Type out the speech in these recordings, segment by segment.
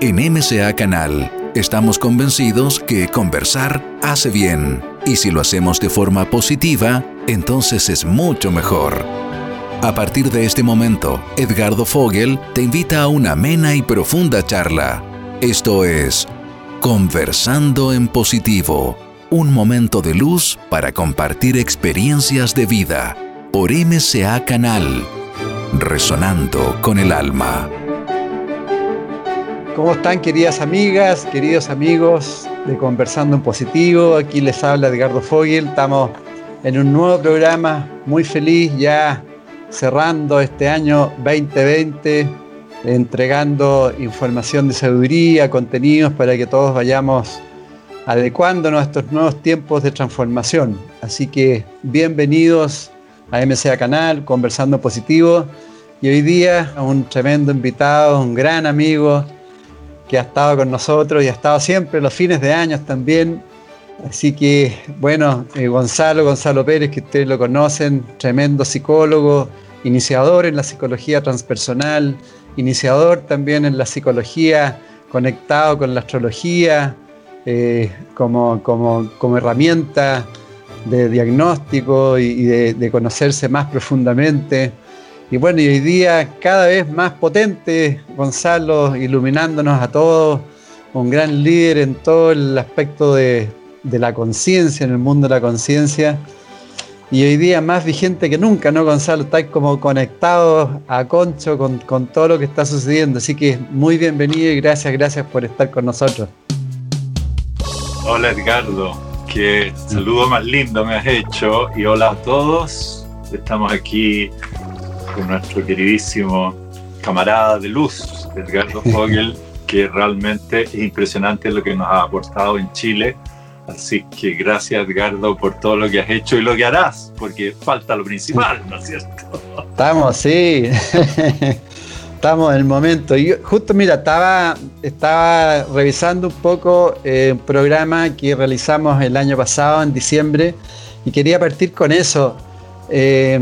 En MCA Canal estamos convencidos que conversar hace bien y si lo hacemos de forma positiva, entonces es mucho mejor. A partir de este momento, Edgardo Fogel te invita a una amena y profunda charla. Esto es Conversando en Positivo, un momento de luz para compartir experiencias de vida por MCA Canal, resonando con el alma. ¿Cómo están queridas amigas, queridos amigos de Conversando en Positivo? Aquí les habla Edgardo Fogel. Estamos en un nuevo programa, muy feliz ya cerrando este año 2020, entregando información de sabiduría, contenidos para que todos vayamos adecuándonos a estos nuevos tiempos de transformación. Así que bienvenidos a MCA Canal, Conversando Positivo. Y hoy día un tremendo invitado, un gran amigo, que ha estado con nosotros y ha estado siempre los fines de años también. Así que, bueno, eh, Gonzalo, Gonzalo Pérez, que ustedes lo conocen, tremendo psicólogo, iniciador en la psicología transpersonal, iniciador también en la psicología, conectado con la astrología eh, como, como, herramienta de diagnóstico y, de conocerse más profundamente. Y bueno, y hoy día cada vez más potente, Gonzalo, iluminándonos a todos, un gran líder en todo el aspecto de, la conciencia, en el mundo de la conciencia. Y hoy día más vigente que nunca, ¿no, Gonzalo? Estáis como conectados a Concho con, con todo lo que está sucediendo. Así que muy bienvenido y gracias, gracias por estar con nosotros. Hola Edgardo, qué saludo más lindo me has hecho y hola a todos. Estamos aquí nuestro queridísimo camarada de luz, Edgardo Fogel, que realmente es impresionante lo que nos ha aportado en Chile. Así que gracias Edgardo por todo lo que has hecho y lo que harás, porque falta lo principal, ¿no es cierto? Estamos, sí. Estamos en el momento. Y justo, mira, estaba, revisando un poco eh, un programa que realizamos el año pasado, en diciembre, y quería partir con eso. Eh,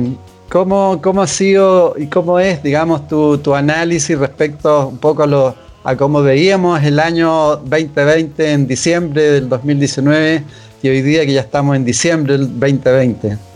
¿Cómo, ¿Cómo, ha sido y cómo es, digamos, tu, tu análisis respecto un poco a, lo, a cómo veíamos el año 2020 en diciembre del 2019 y hoy día que ya estamos en diciembre del 2020?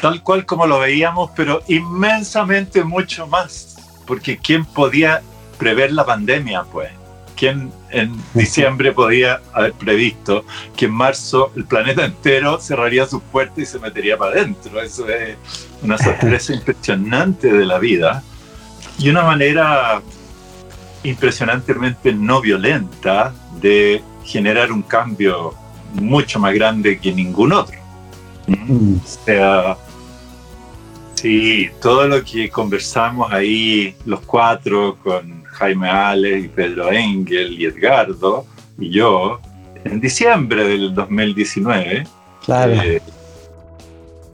Tal cual como lo veíamos, pero inmensamente mucho más, porque ¿quién podía prever la pandemia, pues? ¿Quién en diciembre podía haber previsto que en marzo el planeta entero cerraría sus puertas y se metería para adentro? Eso es una sorpresa impresionante de la vida y una manera impresionantemente no violenta de generar un cambio mucho más grande que ningún otro. Mm. O sea, sí, todo lo que conversamos ahí los cuatro con Jaime Ale y Pedro Engel y Edgardo y yo en diciembre del 2019. Eh,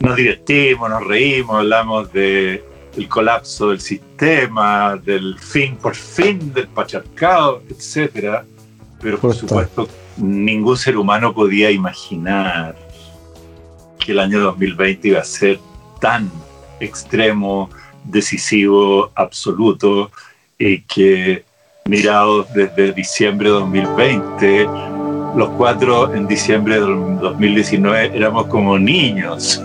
nos divertimos, nos reímos, hablamos de el colapso del sistema, del fin por fin del patriarcado, etc. Pero por supuesto, ningún ser humano podía imaginar que el año 2020 iba a ser tan extremo, decisivo, absoluto y que mirados desde diciembre de 2020, los cuatro en diciembre del 2019 éramos como niños.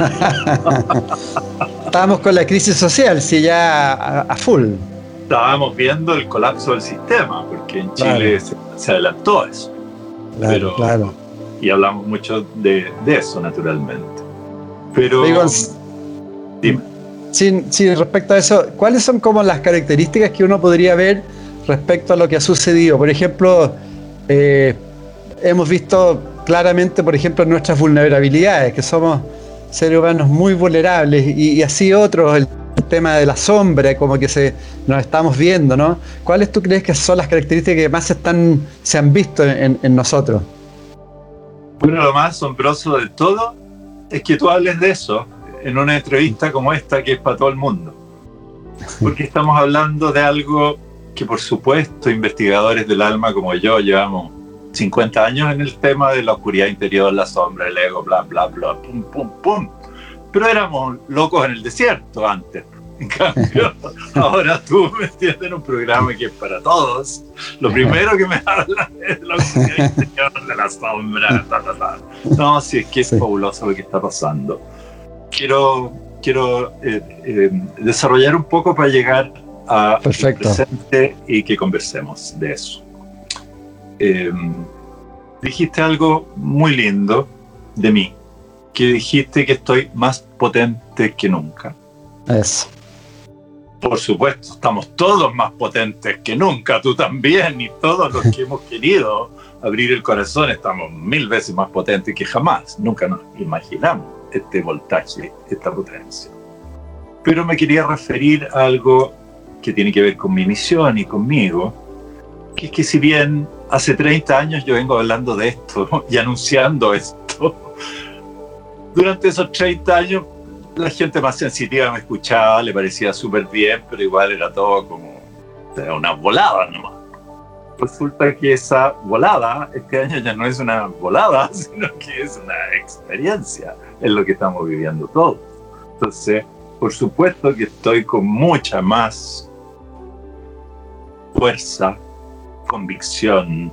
Estábamos con la crisis social, sí, ya a, full. Estábamos viendo el colapso del sistema, porque en Chile se, adelantó eso. Claro, claro. Y hablamos mucho de, eso, naturalmente. Pero... dime Sí, respecto a eso, ¿cuáles son como las características que uno podría ver respecto a lo que ha sucedido? Por ejemplo, eh, hemos visto claramente, por ejemplo, nuestras vulnerabilidades, que somos seres humanos muy vulnerables, y, así otros, el tema de la sombra, como que se, nos estamos viendo, ¿no? ¿Cuáles tú crees que son las características que más están, se han visto en, en nosotros? Bueno, lo más asombroso de todo es que tú hables de eso, en una entrevista como esta que es para todo el mundo. Porque estamos hablando de algo que por supuesto investigadores del alma como yo llevamos 50 años en el tema de la oscuridad interior, la sombra, el ego, bla, bla, bla, pum, pum, pum. Pero éramos locos en el desierto antes. En cambio, ahora tú me entiendes en un programa que es para todos. Lo primero que me habla es lo de la sombra. No, sí, es que es fabuloso lo que está pasando. Quiero, quiero eh, eh, desarrollar un poco para llegar a presente y que conversemos de eso. Em, dijiste algo muy lindo de mí, que dijiste que estoy más potente que nunca. Eso. Por supuesto, estamos todos más potentes que nunca, tú también, y todos los que hemos querido abrir el corazón estamos mil veces más potentes que jamás. Nunca nos imaginamos este voltaje, esta potencia. Pero me quería referir a algo que tiene que ver con mi misión y conmigo, que es que si bien hace 30 años yo vengo hablando de esto y anunciando esto, durante esos 30 años la gente más sensitiva me escuchaba, le parecía súper bien, pero igual era todo como una volada nomás. Resulta que esa volada este año ya no es una volada, sino que es una experiencia, es lo que estamos viviendo todos. Entonces, por supuesto que estoy con mucha más fuerza, convicción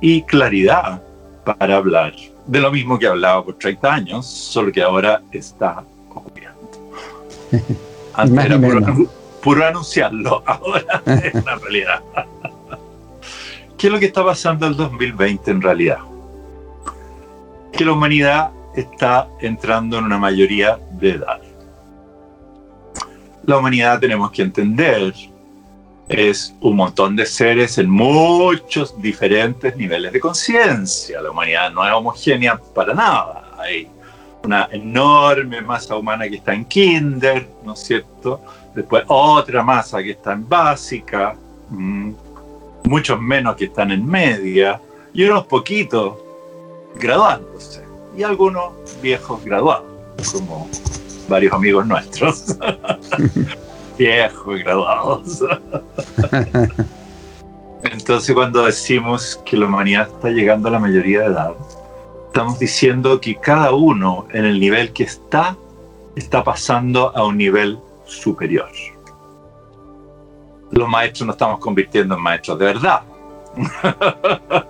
y claridad para hablar de lo mismo que hablaba por 30 años, solo que ahora está antes era puro, anunciarlo, ahora es una realidad. ¿Qué es lo que está pasando en el 2020 en realidad? Que la humanidad está entrando en una mayoría de edad. La humanidad tenemos que entender es un montón de seres en muchos diferentes niveles de conciencia. La humanidad no es homogénea para nada. Hay una enorme masa humana que está en kinder, ¿no es cierto? Después otra masa que está en básica, mm, muchos menos que están en media, y unos poquitos graduándose, y algunos viejos graduados, como varios amigos nuestros, viejos graduados. Entonces cuando decimos que la humanidad está llegando a la mayoría de edad, estamos diciendo que cada uno en el nivel que está, está pasando a un nivel superior. Los maestros nos estamos convirtiendo en maestros de verdad.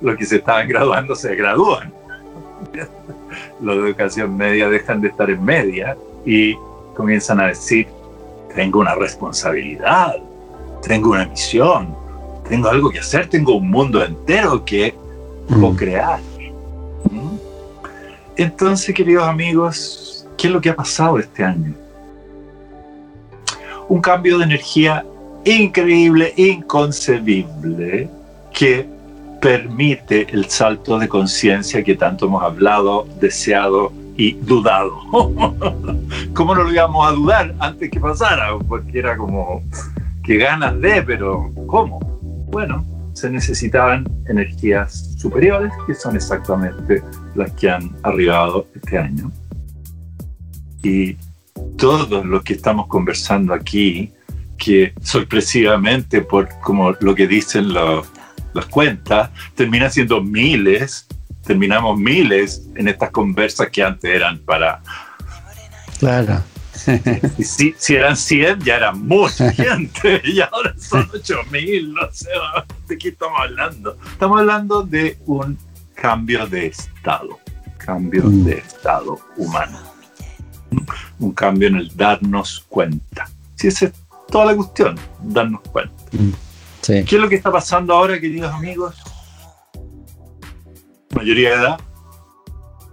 Los que se estaban graduando se gradúan. Los de educación media dejan de estar en media y comienzan a decir, tengo una responsabilidad, tengo una misión, tengo algo que hacer, tengo un mundo entero que mm. crear. Entonces, queridos amigos, ¿qué es lo que ha pasado este año? Un cambio de energía increíble, inconcebible, que permite el salto de conciencia que tanto hemos hablado, deseado y dudado. ¿Cómo no lo íbamos a dudar antes que pasara? Porque era como que ganas de, pero ¿cómo? Bueno, se necesitaban energías superiores, que son exactamente las que han arribado este año. Y todos los que estamos conversando aquí, que sorpresivamente, por como lo que dicen las cuentas, termina siendo miles, terminamos miles en estas conversas que antes eran para... Claro si, si, eran 100, ya era mucha gente, y ahora son 8000, no sé de qué estamos hablando. Estamos hablando de un cambio de estado, cambio mm. de estado humano, un cambio en el darnos cuenta. Si esa es toda la cuestión, darnos cuenta. Mm. ¿Qué es lo que está pasando ahora, queridos amigos? Mayoría de edad,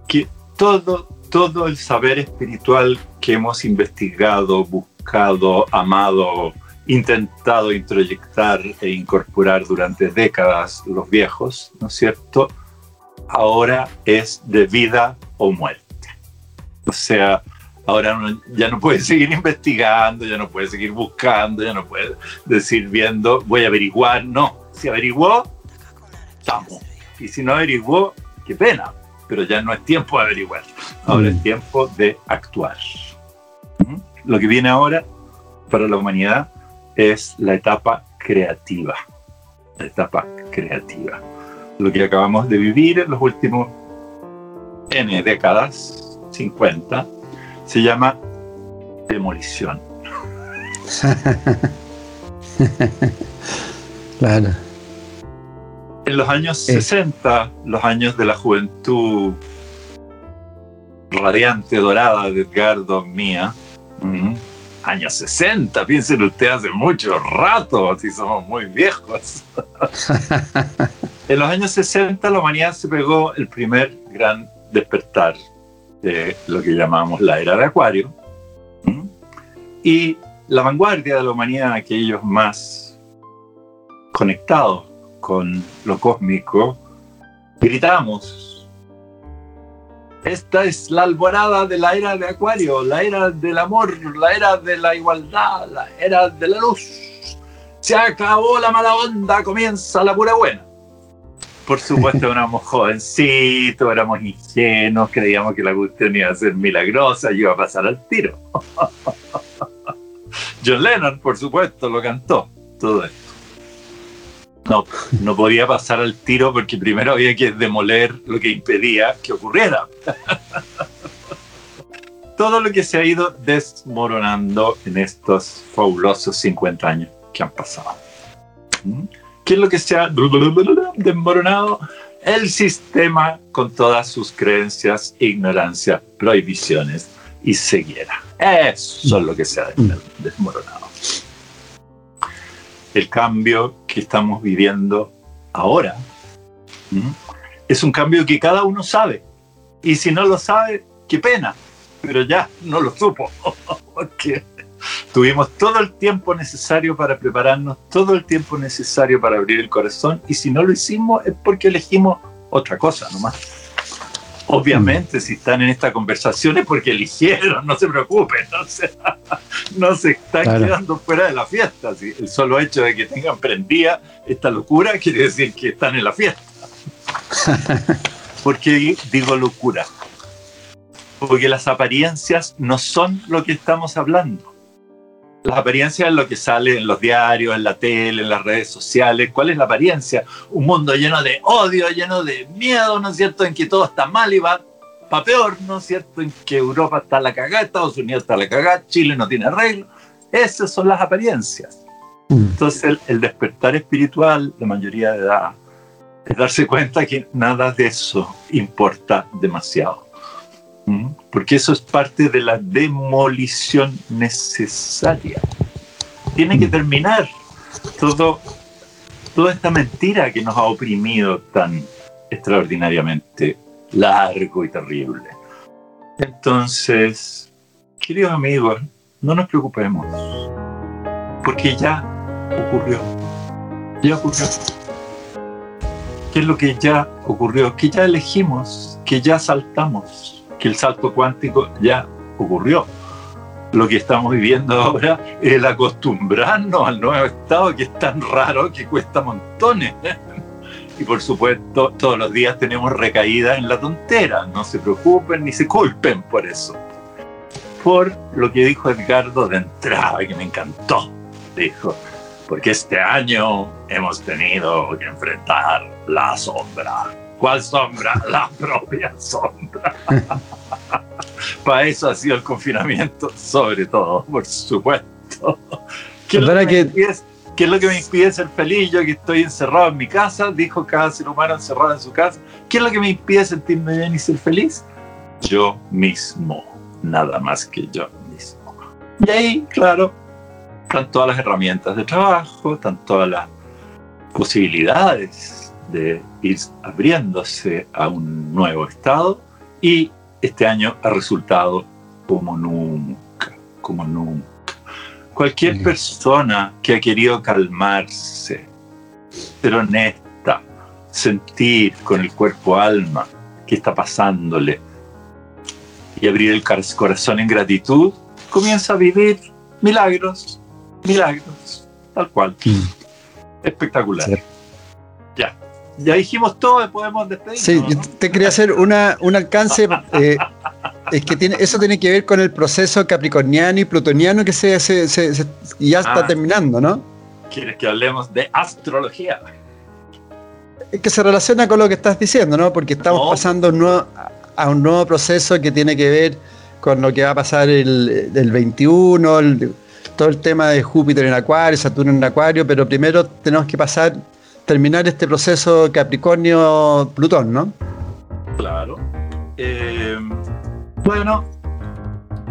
que todo todo el saber espiritual que hemos investigado, buscado, amado, intentado introyectar e incorporar durante décadas los viejos, ¿no es cierto? Ahora es de vida o muerte. O sea, ahora ya no puede seguir investigando, ya no puede seguir buscando, ya no puede decir viendo, voy a averiguar. No, si averiguó, estamos. Y si no averiguó, qué pena, pero ya no es tiempo de averiguar, ahora es mm. tiempo de actuar. ¿Mm? Lo que viene ahora para la humanidad es la etapa creativa, la etapa creativa. Lo que acabamos de vivir en los últimos N décadas, 50, se llama demolición. claro. En los años 60, los años de la juventud radiante, dorada de Edgardo Mía, años 60, piensen ustedes hace mucho rato, así somos muy viejos. en los años 60 la humanidad se pegó el primer gran despertar de lo que llamamos la era de Acuario. Y la vanguardia de la humanidad, aquellos más conectados con lo cósmico, gritamos esta es la alborada de la era de Acuario, la era del amor, la era de la igualdad, la era de la luz. Se acabó la mala onda, comienza la pura buena. Por supuesto, éramos jovencitos, éramos ingenuos, creíamos que la cuestión iba a ser milagrosa y iba a pasar al tiro. John Lennon, por supuesto, lo cantó, todo esto. No, no podía pasar al tiro porque primero había que demoler lo que impedía que ocurriera. Todo lo que se ha ido desmoronando en estos fabulosos 50 años que han pasado. ¿Mm? ¿Qué es lo que se ha desmoronado? El sistema con todas sus creencias, ignorancia, prohibiciones y ceguera. Eso es lo que se ha desmoronado el cambio que estamos viviendo ahora es un cambio que cada uno sabe. Y si no lo sabe, qué pena, pero ya no lo supo. Porque tuvimos todo el tiempo necesario para prepararnos, todo el tiempo necesario para abrir el corazón. Y si no lo hicimos es porque elegimos otra cosa nomás. Obviamente, si están en esta conversación es porque eligieron, no se preocupen, no se, no se están quedando fuera de la fiesta. El solo hecho de que tengan prendida esta locura quiere decir que están en la fiesta. ¿Por qué digo locura? Porque las apariencias no son lo que estamos hablando. Las apariencias es lo que sale en los diarios, en la tele, en las redes sociales. ¿Cuál es la apariencia? Un mundo lleno de odio, lleno de miedo, ¿no es cierto? En que todo está mal y va para peor, ¿no es cierto? En que Europa está a la cagada, Estados Unidos está a la cagada, Chile no tiene arreglo. Esas son las apariencias. Mm. Entonces el, despertar espiritual, de mayoría de edad, es darse cuenta que nada de eso importa demasiado porque eso es parte de la demolición necesaria. Tiene que terminar todo, toda esta mentira que nos ha oprimido tan extraordinariamente largo y terrible. Entonces, queridos amigos, no nos preocupemos, porque ya ocurrió, ya ocurrió. ¿Qué es lo que ya ocurrió? Que ya elegimos, que ya saltamos que el salto cuántico ya ocurrió. Lo que estamos viviendo ahora es el acostumbrarnos al nuevo estado que es tan raro que cuesta montones. Y por supuesto, todos los días tenemos recaídas en la tontera. No se preocupen ni se culpen por eso. Por lo que dijo Edgardo de entrada, que me encantó. Dijo, porque este año hemos tenido que enfrentar la sombra ¿Cuál sombra? La propia sombra. Para eso ha sido el confinamiento, sobre todo, por supuesto. ¿Qué es, lo que, es lo que me impide ser feliz? Yo que estoy encerrado en mi casa, dijo cada ser humano encerrado en su casa. ¿Qué es lo que me impide sentirme bien y ser feliz? Yo mismo, nada más que yo mismo. Y ahí, claro, están todas las herramientas de trabajo, están todas las posibilidades de ir abriéndose a un nuevo estado y este año ha resultado como nunca, como nunca. Cualquier persona que ha querido calmarse, ser honesta, sentir con el cuerpo alma qué está pasándole y abrir el corazón en gratitud, comienza a vivir milagros, milagros, tal cual. Espectacular. Ya ya dijimos todo, podemos despedirnos. Sí, yo te quería hacer una, un alcance. Eh, es que tiene, eso tiene que ver con el proceso capricorniano y plutoniano que se, ya está ah. terminando, ¿no? ¿Quieres que hablemos de astrología? Es que se relaciona con lo que estás diciendo, ¿no? Porque estamos pasando a un nuevo proceso que tiene que ver con lo que va a pasar el, 21, todo el tema de Júpiter en Acuario, Saturno en Acuario, pero primero tenemos que pasar, terminar este proceso Capricornio-Plutón, ¿no? Claro. Eh, bueno.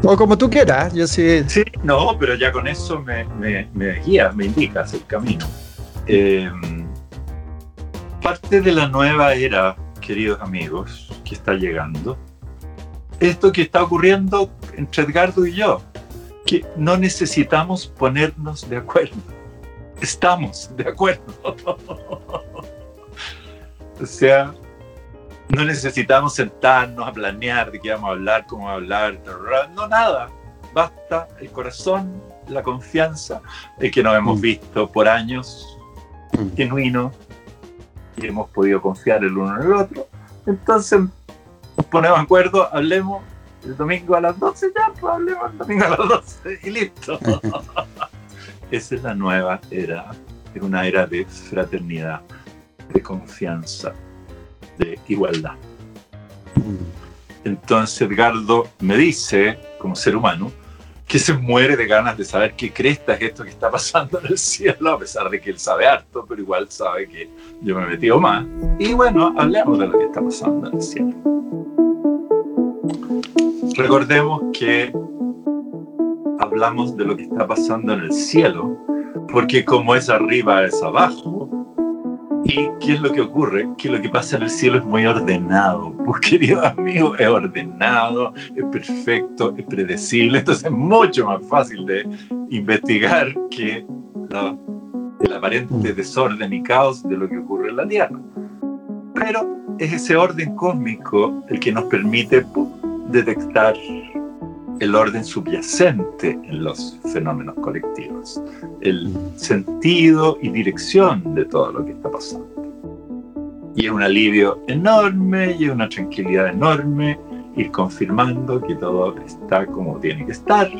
O como tú quieras, yo sí. Sí, no, pero ya con eso me, me, guías, me indicas el camino. Eh, parte de la nueva era, queridos amigos, que está llegando, esto que está ocurriendo entre Edgardo y yo, que no necesitamos ponernos de acuerdo. Estamos de acuerdo. o sea, no necesitamos sentarnos a planear de qué vamos a hablar, cómo vamos a hablar, no nada. Basta el corazón, la confianza, el que nos hemos mm. visto por años, mm. genuino, y hemos podido confiar el uno en el otro. Entonces nos ponemos de acuerdo, hablemos el domingo a las 12, ya, pues hablemos el domingo a las 12 y listo. Esa es la nueva era, es una era de fraternidad, de confianza, de igualdad. Entonces Edgardo me dice, como ser humano, que se muere de ganas de saber qué cresta es esto que está pasando en el cielo, a pesar de que él sabe harto, pero igual sabe que yo me he metido más. Y bueno, hablemos de lo que está pasando en el cielo. Recordemos que hablamos de lo que está pasando en el cielo, porque como es arriba es abajo, ¿Y qué es lo que ocurre? Que lo que pasa en el cielo es muy ordenado. Pues querido amigo, es ordenado, es perfecto, es predecible. Entonces es mucho más fácil de investigar que el aparente desorden y caos de lo que ocurre en la Tierra. Pero es ese orden cósmico el que nos permite detectar el orden subyacente en los fenómenos colectivos, el sentido y dirección de todo lo que está pasando. Y es un alivio enorme y es una tranquilidad enorme ir confirmando que todo está como tiene que estar,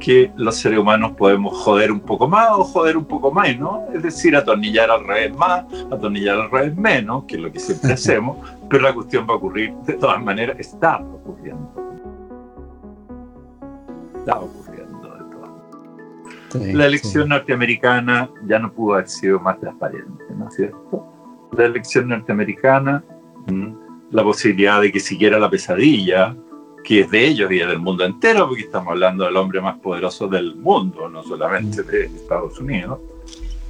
que los seres humanos podemos joder un poco más o joder un poco menos, es decir, atornillar al revés más, atornillar al revés menos, que es lo que siempre hacemos, pero la cuestión va a ocurrir de todas maneras, está ocurriendo está ocurriendo de todo. la elección norteamericana ya no pudo haber sido más transparente, ¿no es cierto? La elección norteamericana, la posibilidad de que siguiera la pesadilla, que es de ellos y es del mundo entero, porque estamos hablando del hombre más poderoso del mundo, no solamente de Estados Unidos,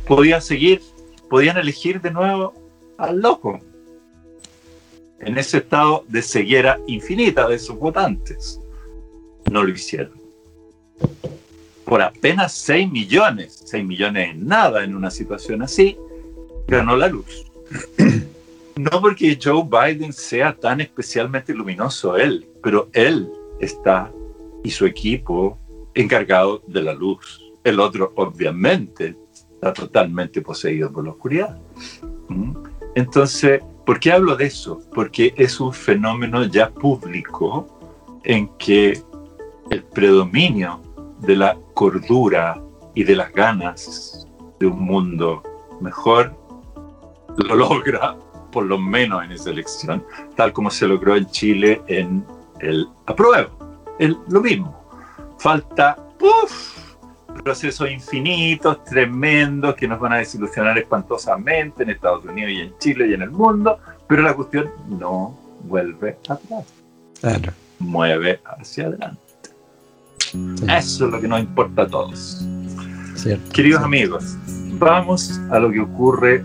podían seguir, podían elegir de nuevo al loco, en ese estado de ceguera infinita de sus votantes. No lo hicieron por apenas 6 millones, 6 millones es nada en una situación así, ganó la luz. No porque Joe Biden sea tan especialmente luminoso él, pero él está y su equipo encargado de la luz. El otro obviamente está totalmente poseído por la oscuridad. ¿Mm? Entonces, ¿por qué hablo de eso? Porque es un fenómeno ya público en que el predominio de la cordura y de las ganas de un mundo mejor, lo logra, por lo menos en esa elección, tal como se logró en Chile en el apruebo. Es lo mismo. Falta procesos infinitos, tremendos, que nos van a desilusionar espantosamente en Estados Unidos y en Chile y en el mundo, pero la cuestión no vuelve atrás. Mueve hacia adelante. Eso es lo que nos importa a todos. Queridos amigos, vamos a lo que ocurre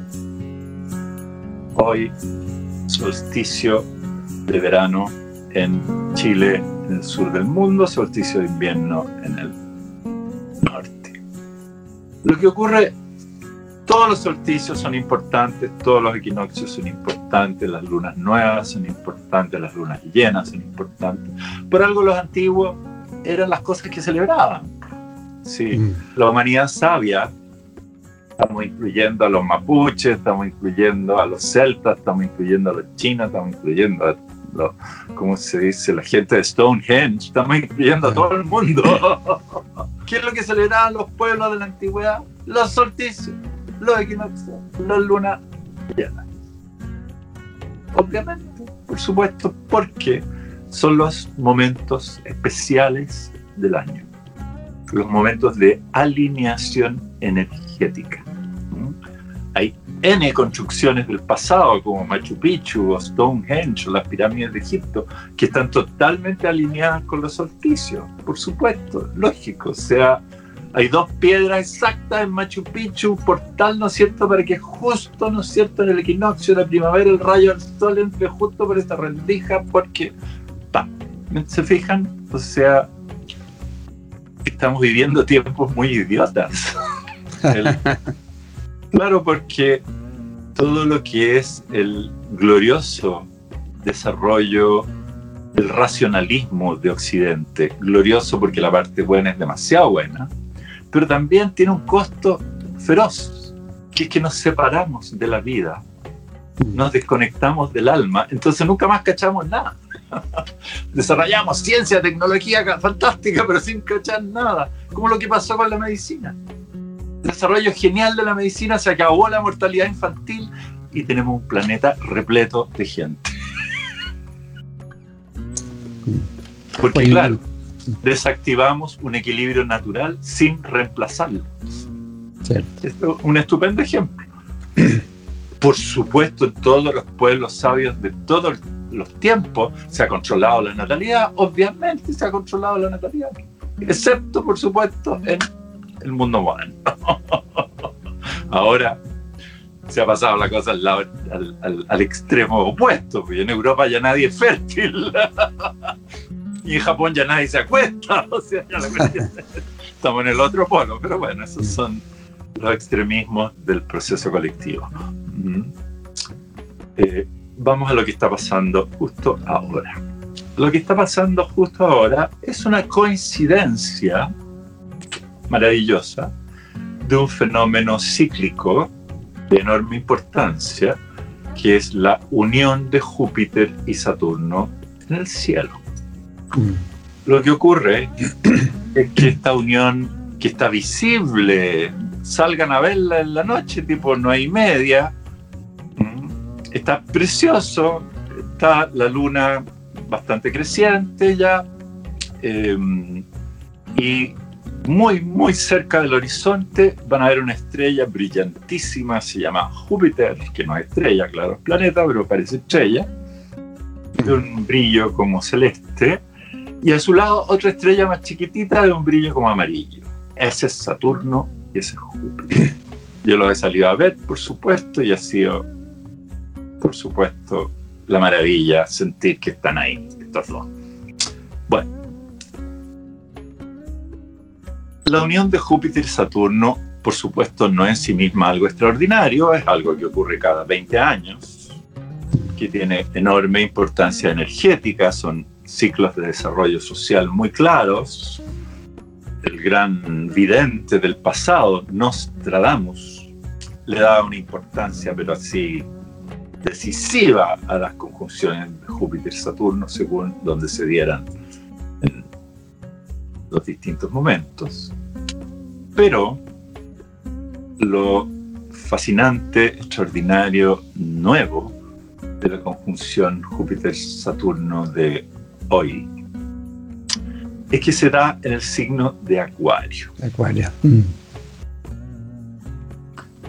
hoy, solsticio de verano en Chile, en el sur del mundo, solsticio de invierno en el norte. Lo que ocurre, todos los solsticios son importantes, todos los equinoccios son importantes, las lunas nuevas son importantes, las lunas llenas son importantes. Por algo los antiguos eran las cosas que celebraban. Sí, mm. la humanidad sabia, estamos incluyendo a los mapuches, estamos incluyendo a los celtas, estamos incluyendo a los chinos, estamos incluyendo a los, ¿cómo se dice? La gente de Stonehenge, estamos incluyendo a todo el mundo. ¿Qué es lo que celebraban los pueblos de la antigüedad? Los solsticios, los equinoccios, las lunas llenas. Obviamente, por supuesto, porque son los momentos especiales del año. los momentos de alineación energética. Hay N construcciones del pasado, como Machu Picchu o Stonehenge o las pirámides de Egipto, que están totalmente alineadas con los solsticios, por supuesto, lógico. O sea, hay dos piedras exactas en Machu Picchu, un portal, ¿no es cierto?, para que justo, ¿no es cierto?, en el equinoccio de la primavera el rayo del sol entre justo por esta rendija, porque, ¿se fijan? O sea, estamos viviendo tiempos muy idiotas. claro, porque todo lo que es el glorioso desarrollo del racionalismo de Occidente, glorioso porque la parte buena es demasiado buena, pero también tiene un costo feroz, que es que nos separamos de la vida, nos desconectamos del alma, entonces nunca más cachamos nada. Desarrollamos ciencia, tecnología fantástica, pero sin cachar nada, como lo que pasó con la medicina. desarrollo genial de la medicina, se acabó la mortalidad infantil y tenemos un planeta repleto de gente. Porque claro, desactivamos un equilibrio natural sin reemplazarlo. es un estupendo ejemplo. Por supuesto, todos los pueblos sabios de todos los tiempos se ha controlado la natalidad, obviamente se ha controlado la natalidad, excepto, por supuesto, en el mundo moderno. Ahora se ha pasado la cosa al, al, al extremo opuesto, porque en Europa ya nadie es fértil. y en Japón ya nadie se acuesta, o sea, ya estamos en el otro polo, pero bueno, esos son los extremismos del proceso colectivo. Eh, vamos a lo que está pasando justo ahora. Lo que está pasando justo ahora es una coincidencia maravillosa de un fenómeno cíclico de enorme importancia, que es la unión de Júpiter y Saturno en el cielo. Lo que ocurre es que esta unión que está visible, salgan a verla en la noche, tipo no hay media, está precioso, está la luna bastante creciente ya, em, y muy, muy cerca del horizonte van a ver una estrella brillantísima, se llama Júpiter, que no es estrella, claro, es planeta, pero parece estrella, de un brillo como celeste, y a su lado otra estrella más chiquitita de un brillo como amarillo. Ese es Saturno y ese es Júpiter. Yo lo he salido a ver, por supuesto, y ha sido, por supuesto, la maravilla sentir que están ahí, estos dos. Bueno, la unión de Júpiter y Saturno, por supuesto, no es en sí misma algo extraordinario, es algo que ocurre cada 20 años, que tiene enorme importancia energética, son ciclos de desarrollo social muy claros. El gran vidente del pasado, Nostradamus, le daba una importancia, pero así decisiva a las conjunciones de Júpiter-Saturno según donde se dieran en los distintos momentos. Pero lo fascinante, extraordinario, nuevo de la conjunción Júpiter-Saturno de hoy es que se da en el signo de Acuario. Acuario. Mm.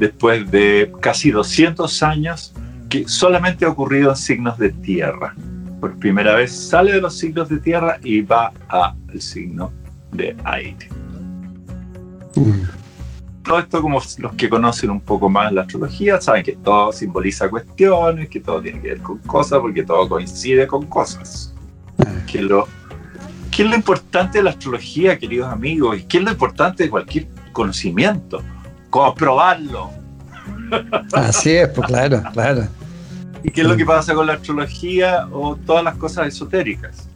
Después de casi 200 años que solamente ha ocurrido en signos de tierra. Por primera vez sale de los signos de tierra y va al signo de aire. Mm. Todo esto, como los que conocen un poco más la astrología, saben que todo simboliza cuestiones, que todo tiene que ver con cosas, porque todo coincide con cosas que lo, ¿Qué es lo importante de la astrología, queridos amigos? ¿Y qué es lo importante de cualquier conocimiento? Comprobarlo. Así es, pues claro, claro. ¿Y qué es lo que pasa con la astrología o todas las cosas esotéricas?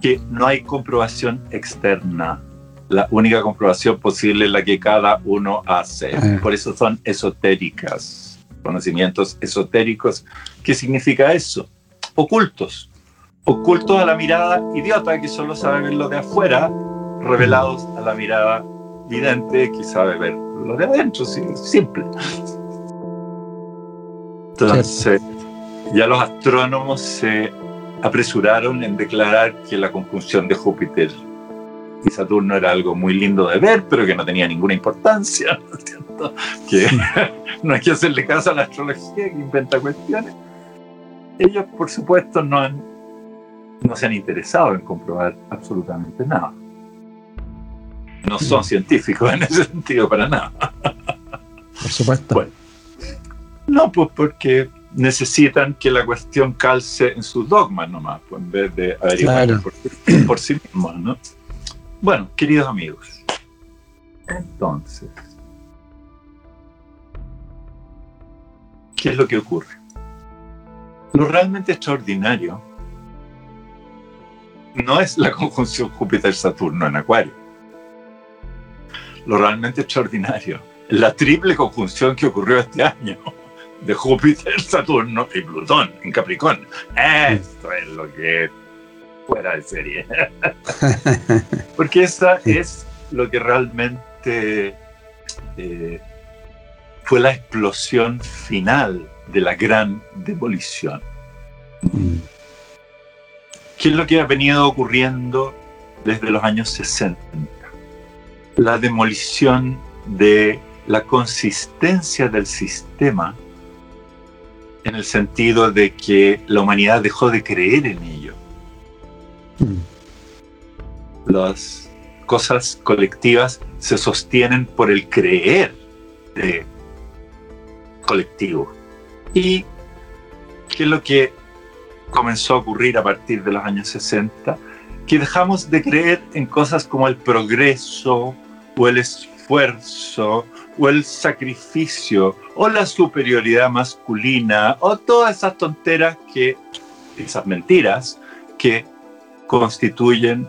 Que no hay comprobación externa. La única comprobación posible es la que cada uno hace. Ah. Por eso son esotéricas. Conocimientos esotéricos. ¿Qué significa eso? Ocultos ocultos a la mirada idiota que solo sabe ver lo de afuera, revelados a la mirada vidente que sabe ver lo de adentro, simple. Entonces, ya los astrónomos se apresuraron en declarar que la conjunción de Júpiter y Saturno era algo muy lindo de ver, pero que no tenía ninguna importancia, ¿no es cierto? Que no hay que hacerle caso a la astrología que inventa cuestiones. Ellos, por supuesto, no, han, no se han interesado en comprobar absolutamente nada. No son científicos en ese sentido para nada. Por supuesto. Bueno, no, pues porque necesitan que la cuestión calce en sus dogmas nomás, pues en vez de averiguar Claro. por, por sí mismos, ¿no? Bueno, queridos amigos, entonces, ¿qué es lo que ocurre? Lo realmente extraordinario no es la conjunción Júpiter-Saturno en Acuario. Lo realmente extraordinario es la triple conjunción que ocurrió este año de Júpiter, Saturno y Plutón en Capricornio. Esto es lo que es fuera de serie. Porque esa es lo que realmente eh, fue la explosión final de la gran demolición. Mm. ¿Qué es lo que ha venido ocurriendo desde los años 60? La demolición de la consistencia del sistema en el sentido de que la humanidad dejó de creer en ello. Mm. Las cosas colectivas se sostienen por el creer de colectivo. ¿Y qué es lo que comenzó a ocurrir a partir de los años 60? Que dejamos de creer en cosas como el progreso o el esfuerzo o el sacrificio o la superioridad masculina o todas esas tonteras que, esas mentiras que constituyen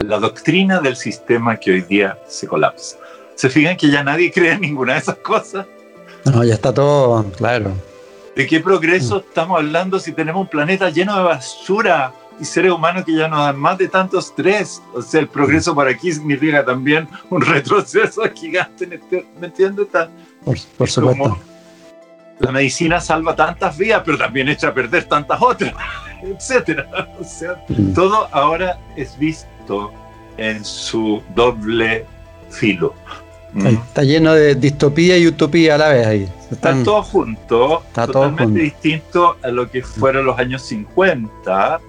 la doctrina del sistema que hoy día se colapsa. ¿Se fijan que ya nadie cree en ninguna de esas cosas? No, ya está todo, claro. ¿De qué progreso estamos hablando si tenemos un planeta lleno de basura y seres humanos que ya nos dan más de tanto estrés? O sea, el progreso por aquí significa también un retroceso gigante, ¿me entiendes? Está- Por, por es como supuesto. La medicina salva tantas vidas, pero también echa a perder tantas otras, etcétera. O sea, Mm. todo ahora es visto en su doble filo. Ahí Mm. Está lleno de distopía y utopía a la vez ahí. Está Están- todo junto, Está todo totalmente junto. distinto a lo que fueron los años 50,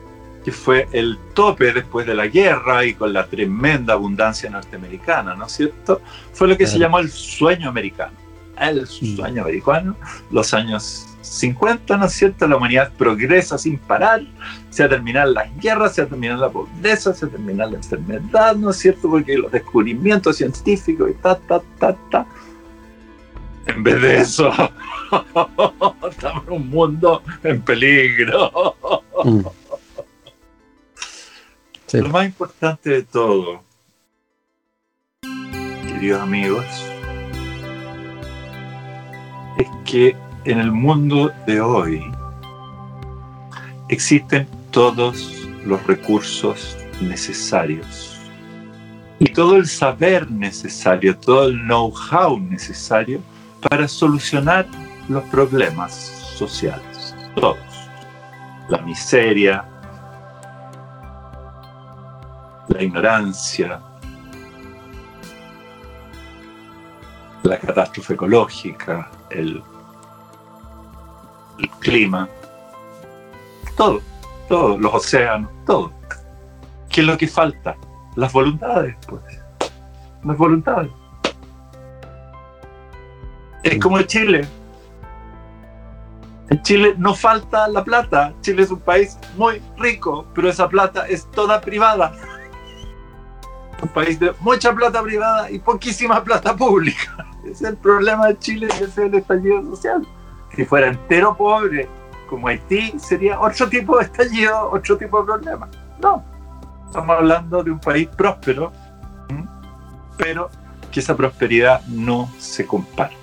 que fue el tope después de la guerra y con la tremenda abundancia norteamericana, ¿no es cierto? Fue lo que se llamó el sueño americano. El sueño americano, los años 50, ¿no es cierto? La humanidad progresa sin parar, se ha terminado las guerras, se ha terminado la pobreza, se ha terminado la enfermedad, ¿no es cierto? Porque los descubrimientos científicos y ta, ta, ta, ta. En vez de eso, estamos en un mundo en peligro. Lo más importante de todo, queridos amigos, es que en el mundo de hoy existen todos los recursos necesarios. Y todo el saber necesario, todo el know-how necesario para solucionar los problemas sociales, todos. La miseria, la ignorancia, la catástrofe ecológica, el, el clima, todo, todo, los océanos, todo. ¿Qué es lo que falta? Las voluntades, pues. Las voluntades. Es como Chile. En Chile no falta la plata. Chile es un país muy rico, pero esa plata es toda privada un país de mucha plata privada y poquísima plata pública. Ese es el problema de Chile y ese es el estallido social. Si fuera entero pobre, como Haití, sería otro tipo de estallido, otro tipo de problema. No, estamos hablando de un país próspero, pero que esa prosperidad no se comparte.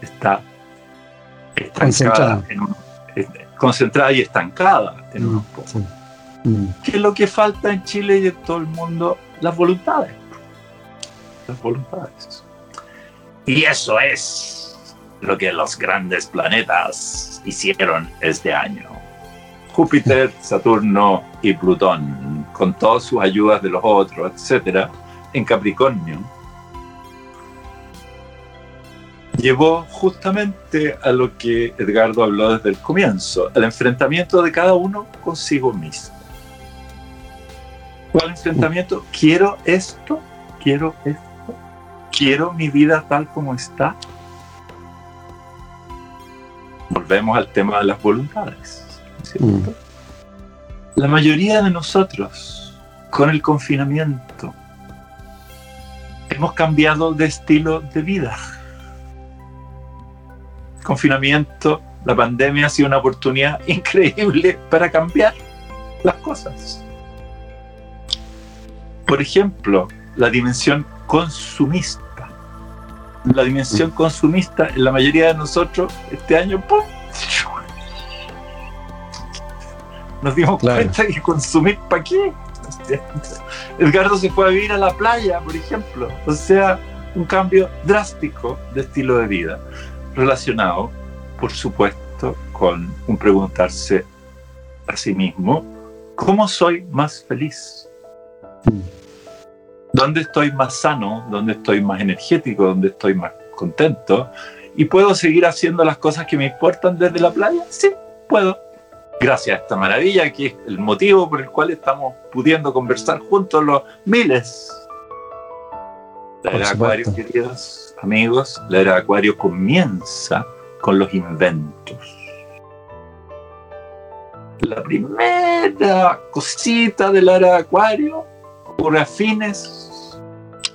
Está estancada, Concentrada. en un- concentrada y estancada en unos Mm, pocos. sí. Mm. ¿Qué es lo que falta en Chile y en todo el mundo? Las voluntades. Las voluntades. Y eso es lo que los grandes planetas hicieron este año. Júpiter, Saturno y Plutón con todas sus ayudas de los otros, etcétera, en Capricornio, llevó justamente a lo que Edgardo habló desde el comienzo, al enfrentamiento de cada uno consigo mismo. ¿Cuál enfrentamiento? ¿Quiero esto? ¿Quiero esto? ¿Quiero mi vida tal como está? Volvemos al tema de las voluntades. Mm. La mayoría de nosotros, con el confinamiento, hemos cambiado de estilo de vida confinamiento, la pandemia ha sido una oportunidad increíble para cambiar las cosas. Por ejemplo, la dimensión consumista. La dimensión consumista en la mayoría de nosotros este año ¡pum! nos dimos cuenta que consumir para qué. Edgardo se fue a vivir a la playa, por ejemplo. O sea, un cambio drástico de estilo de vida relacionado, por supuesto, con un preguntarse a sí mismo, ¿cómo soy más feliz? ¿Dónde estoy más sano? ¿Dónde estoy más energético? ¿Dónde estoy más contento? ¿Y puedo seguir haciendo las cosas que me importan desde la playa? Sí, puedo. Gracias a esta maravilla que es el motivo por el cual estamos pudiendo conversar juntos los miles. de Acuario, queridos amigos, la era de Acuario comienza con los inventos. La primera cosita de la era de Acuario ocurre a fines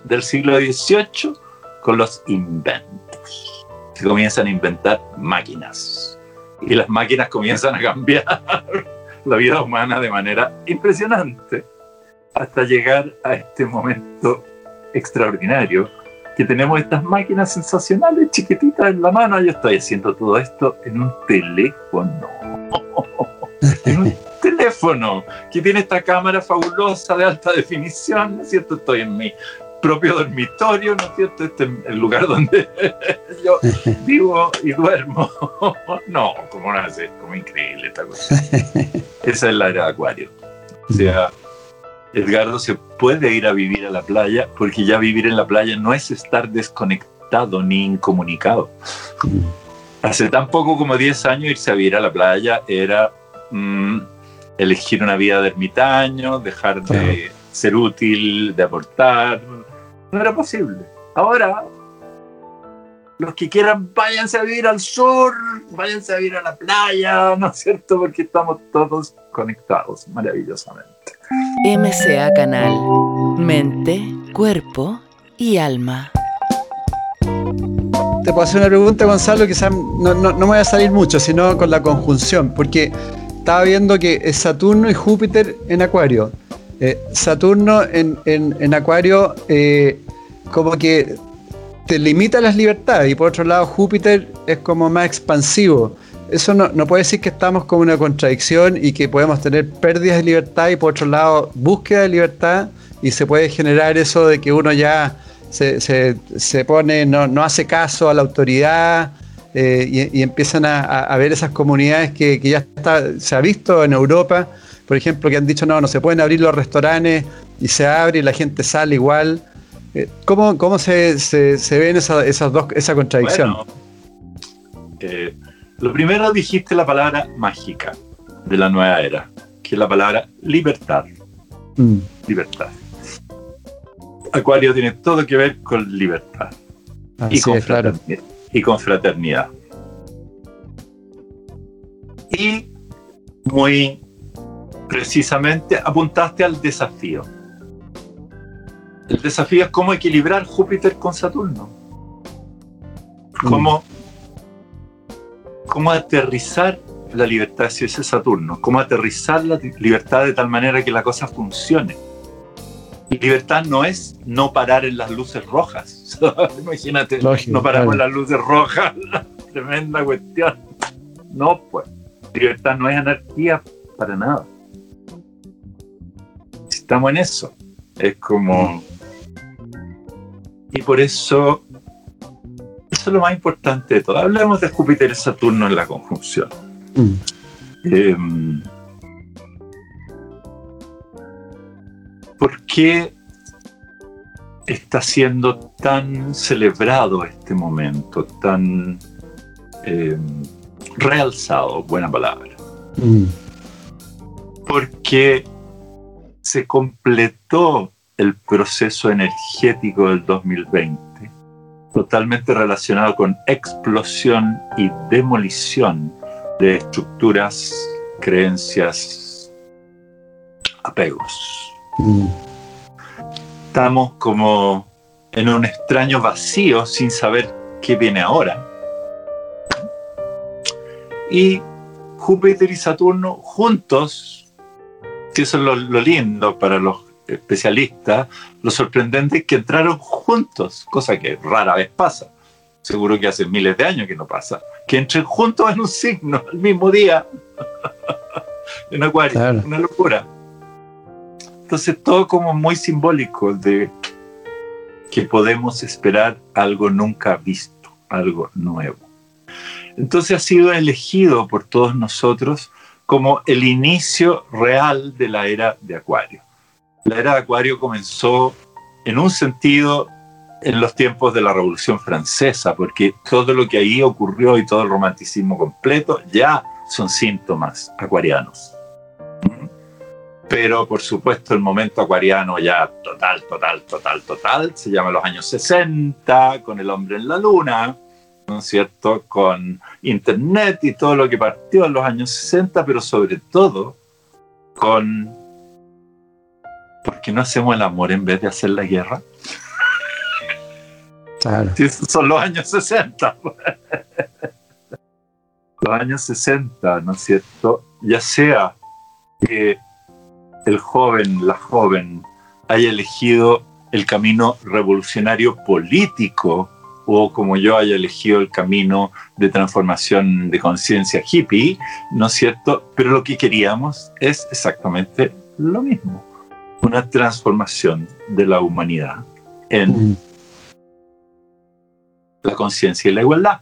del siglo XVIII con los inventos. Se comienzan a inventar máquinas y las máquinas comienzan a cambiar la vida humana de manera impresionante hasta llegar a este momento extraordinario que tenemos estas máquinas sensacionales chiquititas en la mano. Yo estoy haciendo todo esto en un teléfono. en un teléfono que tiene esta cámara fabulosa de alta definición, ¿no es cierto? Estoy en mi propio dormitorio, ¿no es cierto? Este es el lugar donde yo vivo y duermo. no, como no hace, como increíble esta cosa. Esa es la era de Acuario. O sea, Edgardo se puede ir a vivir a la playa porque ya vivir en la playa no es estar desconectado ni incomunicado. Hace tan poco como 10 años irse a vivir a la playa era mm, elegir una vida de ermitaño, dejar de ser útil, de aportar. No era posible. Ahora, los que quieran, váyanse a vivir al sur, váyanse a vivir a la playa, ¿no es cierto? Porque estamos todos conectados maravillosamente. MCA Canal, mente, cuerpo y alma. Te puedo hacer una pregunta, Gonzalo, quizás no, no, me voy a salir mucho, sino con la conjunción, porque estaba viendo que es Saturno y Júpiter en Acuario. Eh, Saturno en, Acuario eh, como que te limita las libertades y por otro lado Júpiter es como más expansivo eso no, puede decir que estamos con una contradicción y que podemos tener pérdidas de libertad y por otro lado búsqueda de libertad y se puede generar eso de que uno ya se, pone, no, hace caso a la autoridad eh, y, empiezan a, ver esas comunidades que, ya está, se ha visto en Europa, por ejemplo, que han dicho no, no se pueden abrir los restaurantes y se abre y la gente sale igual. Eh, ¿Cómo, cómo se, se, ven esa, esas dos, esa contradicción? Eh, lo primero dijiste la palabra mágica de la nueva era, que es la palabra libertad. Mm. Libertad. Acuario tiene todo que ver con libertad y, con fraternidad, y con fraternidad. Y muy precisamente apuntaste al desafío. El desafío es cómo equilibrar Júpiter con Saturno. Cómo cómo aterrizar la libertad, si ese Saturno, cómo aterrizar la libertad de tal manera que la cosa funcione. Libertad no es no parar en las luces rojas. Imagínate, no paramos en las luces rojas, tremenda cuestión. No, pues, libertad no es anarquía para nada. Estamos en eso. Es como... Y por eso eso es lo más importante de todo. Hablemos de Júpiter y Saturno en la conjunción. Mm. Em, qué está siendo tan celebrado este momento, tan eh, realzado, buena palabra. Mm. Porque se completó el proceso energético del 2020, totalmente relacionado con explosión y demolición de estructuras, creencias, apegos. Estamos como en un extraño vacío sin saber qué viene ahora. Y Júpiter y Saturno juntos, que eso es lo, lindo para los especialistas, lo sorprendente es que entraron juntos, cosa que rara vez pasa. Seguro que hace miles de años que no pasa. Que entren juntos en un signo el mismo día. en Acuario. Una locura. Entonces todo como muy simbólico de que podemos esperar algo nunca visto, algo nuevo. Entonces ha sido elegido por todos nosotros como el inicio real de la era de Acuario. La era de Acuario comenzó en un sentido en los tiempos de la Revolución Francesa, porque todo lo que ahí ocurrió y todo el romanticismo completo ya son síntomas acuarianos. Pero por supuesto el momento acuariano ya total, total, total, total, se llama los años 60, con el hombre en la luna, ¿no es cierto? Con Internet y todo lo que partió en los años 60, pero sobre todo con... ¿Por qué no hacemos el amor en vez de hacer la guerra? Claro. son los años 60. los años 60, ¿no es cierto? Ya sea que el joven, la joven, haya elegido el camino revolucionario político o como yo haya elegido el camino de transformación de conciencia hippie, ¿no es cierto? Pero lo que queríamos es exactamente lo mismo, una transformación de la humanidad en mm. la conciencia y la igualdad.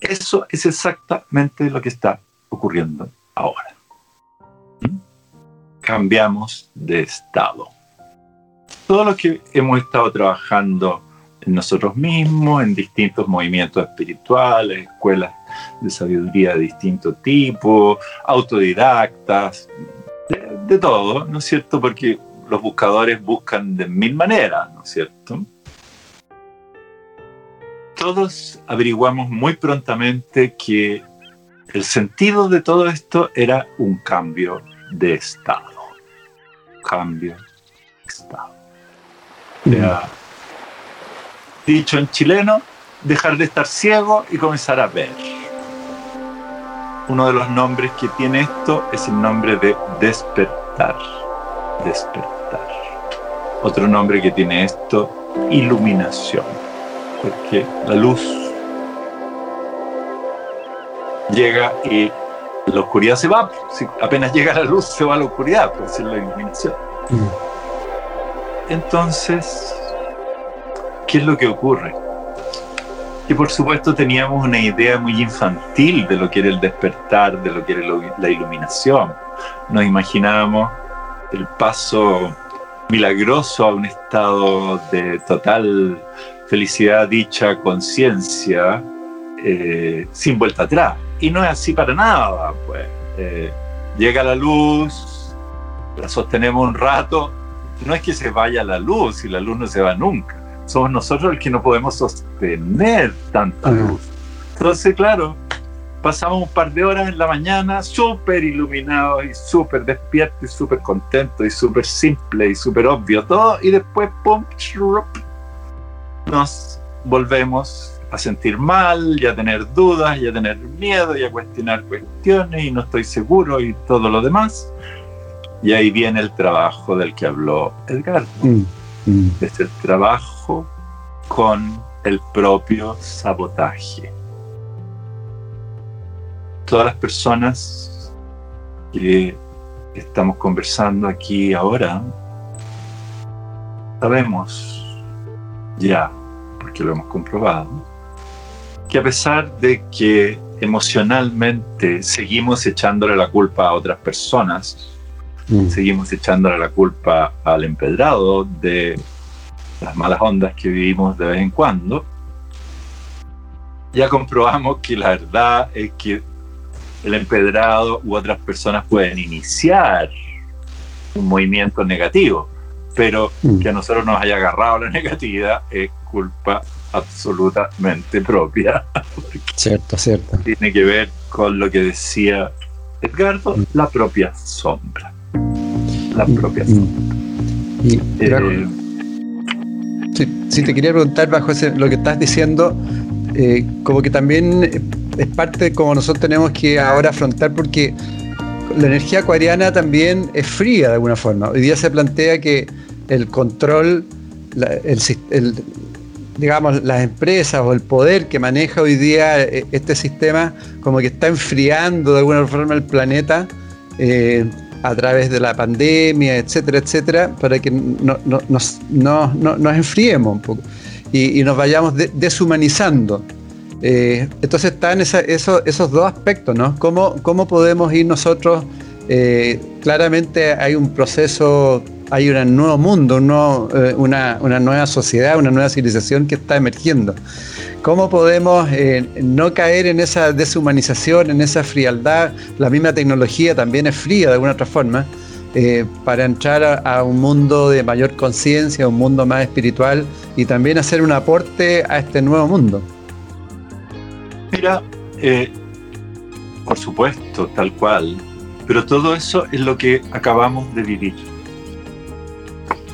Eso es exactamente lo que está ocurriendo ahora. Cambiamos de estado. Todo lo que hemos estado trabajando en nosotros mismos, en distintos movimientos espirituales, escuelas de sabiduría de distinto tipo, autodidactas, de, todo, ¿no es cierto? Porque los buscadores buscan de mil maneras, ¿no es cierto? Todos averiguamos muy prontamente que el sentido de todo esto era un cambio de estado. Cambio. O dicho en chileno, dejar de estar ciego y comenzar a ver. Uno de los nombres que tiene esto es el nombre de despertar. Despertar. Otro nombre que tiene esto, iluminación. Porque la luz llega y la oscuridad se va. Si apenas llega la luz, se va la oscuridad, pues es la iluminación. Mm. Entonces, ¿qué es lo que ocurre? Y por supuesto teníamos una idea muy infantil de lo que era el despertar, de lo que era la iluminación. Nos imaginábamos el paso milagroso a un estado de total felicidad, dicha, conciencia, eh, sin vuelta atrás. Y no es así para nada, pues. Eh, llega la luz, la sostenemos un rato, no es que se vaya la luz y la luz no se va nunca somos nosotros los que no podemos sostener tanta luz. Entonces, claro, pasamos un par de horas en la mañana súper iluminados y súper despiertos y súper contentos y súper simple y súper obvio todo y después, pum, nos volvemos a sentir mal y a tener dudas y a tener miedo y a cuestionar cuestiones y no estoy seguro y todo lo demás. Y ahí viene el trabajo del que habló Edgar. Mm, mm. Es el trabajo con el propio sabotaje. Todas las personas que estamos conversando aquí ahora, sabemos ya, porque lo hemos comprobado, que a pesar de que emocionalmente seguimos echándole la culpa a otras personas, Mm. Seguimos echándole la culpa al empedrado de las malas ondas que vivimos de vez en cuando. Ya comprobamos que la verdad es que el empedrado u otras personas pueden iniciar un movimiento negativo, pero mm. que a nosotros nos haya agarrado la negatividad es culpa absolutamente propia. Cierto, cierto. Tiene que ver con lo que decía Edgardo, mm. la propia sombra. La mm, propia sombra. Y, eh, sí, te quería preguntar bajo lo que estás diciendo, eh, como que también es parte como nosotros tenemos que ahora afrontar porque la energía acuariana también es fría de alguna forma. Hoy día se plantea que el control, el, digamos, las empresas o el poder que maneja hoy día eh, este sistema, como que está enfriando de alguna forma el planeta eh, a través de la pandemia, etcétera, etcétera, para que no, nos, nos, enfriemos un poco y, nos vayamos deshumanizando. Eh, entonces están esos dos aspectos, ¿no? ¿Cómo, cómo podemos ir nosotros? Claramente hay un proceso, hay un nuevo mundo, eh, una, nueva sociedad, una nueva civilización que está emergiendo. ¿Cómo podemos no caer en esa deshumanización, en esa frialdad? La misma tecnología también es fría de alguna otra forma. para entrar a, un mundo de mayor conciencia, un mundo más espiritual y también hacer un aporte a este nuevo mundo. Mira, eh, por supuesto, tal cual, pero todo eso es lo que acabamos de vivir.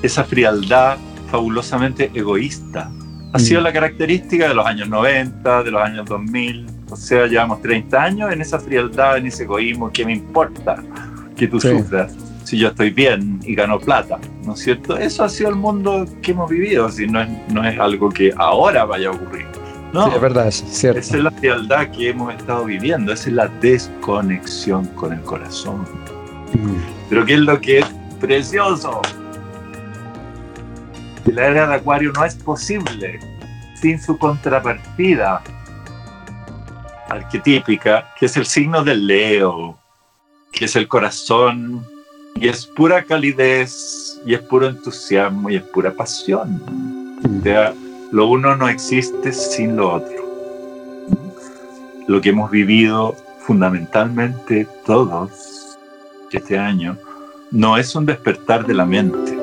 Esa frialdad fabulosamente egoísta ha mm. sido la característica de los años 90, de los años 2000, o sea, llevamos 30 años en esa frialdad, en ese egoísmo, ¿qué me importa que tú sufras? Si yo estoy bien y gano plata, ¿no es cierto? Eso ha sido el mundo que hemos vivido, si no es, no es algo que ahora vaya a ocurrir. No, es verdad, es cierto. Esa es la frialdad que hemos estado viviendo, esa es la desconexión con el corazón. Mm. Pero ¿qué es lo que es precioso? La era de Acuario no es posible sin su contrapartida arquetípica, que es el signo del Leo, que es el corazón, y es pura calidez, y es puro entusiasmo, y es pura pasión. O sea, lo uno no existe sin lo otro. Lo que hemos vivido fundamentalmente todos este año no es un despertar de la mente.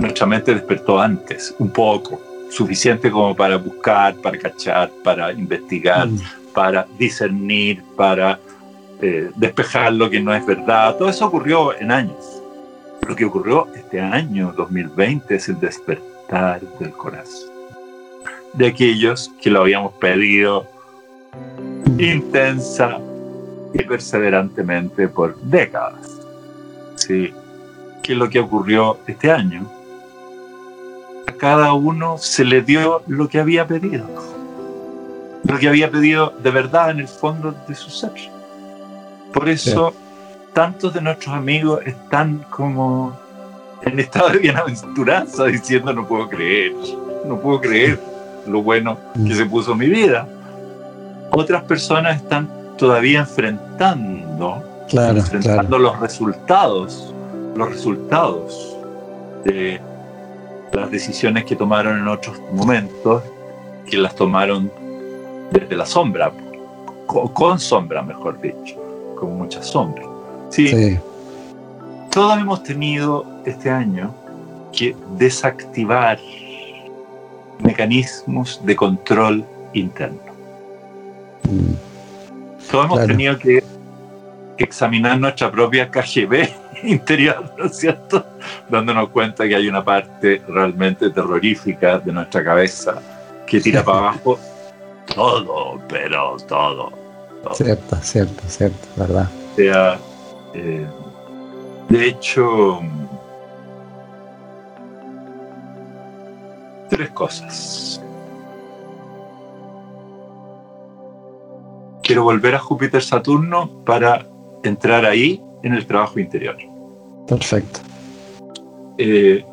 Nuestra mente despertó antes, un poco, suficiente como para buscar, para cachar, para investigar, mm. para discernir, para eh, despejar lo que no es verdad. Todo eso ocurrió en años. Lo que ocurrió este año, 2020, es el despertar del corazón de aquellos que lo habíamos pedido intensa y perseverantemente por décadas. Sí. ¿Qué es lo que ocurrió este año? A cada uno se le dio lo que había pedido. Lo que había pedido de verdad en el fondo de su ser. Por eso, tantos de nuestros amigos están como en estado de bienaventuranza diciendo no puedo creer, no puedo creer lo bueno que se puso mi vida. Otras personas están todavía enfrentando, enfrentando los resultados, los resultados de las decisiones que tomaron en otros momentos, que las tomaron desde la sombra, con, sombra, mejor dicho, con mucha sombra. sí. Todos hemos tenido este año que desactivar mecanismos de control interno. Todos hemos tenido que examinar nuestra propia KGB interior, ¿no es cierto? Dándonos cuenta que hay una parte realmente terrorífica de nuestra cabeza que tira para abajo todo, pero todo. Cierto, cierto, cierto, verdad. O sea, eh, de hecho, tres cosas. Quiero volver a Júpiter-Saturno para entrar ahí en el trabajo interior. Perfecto. Eh,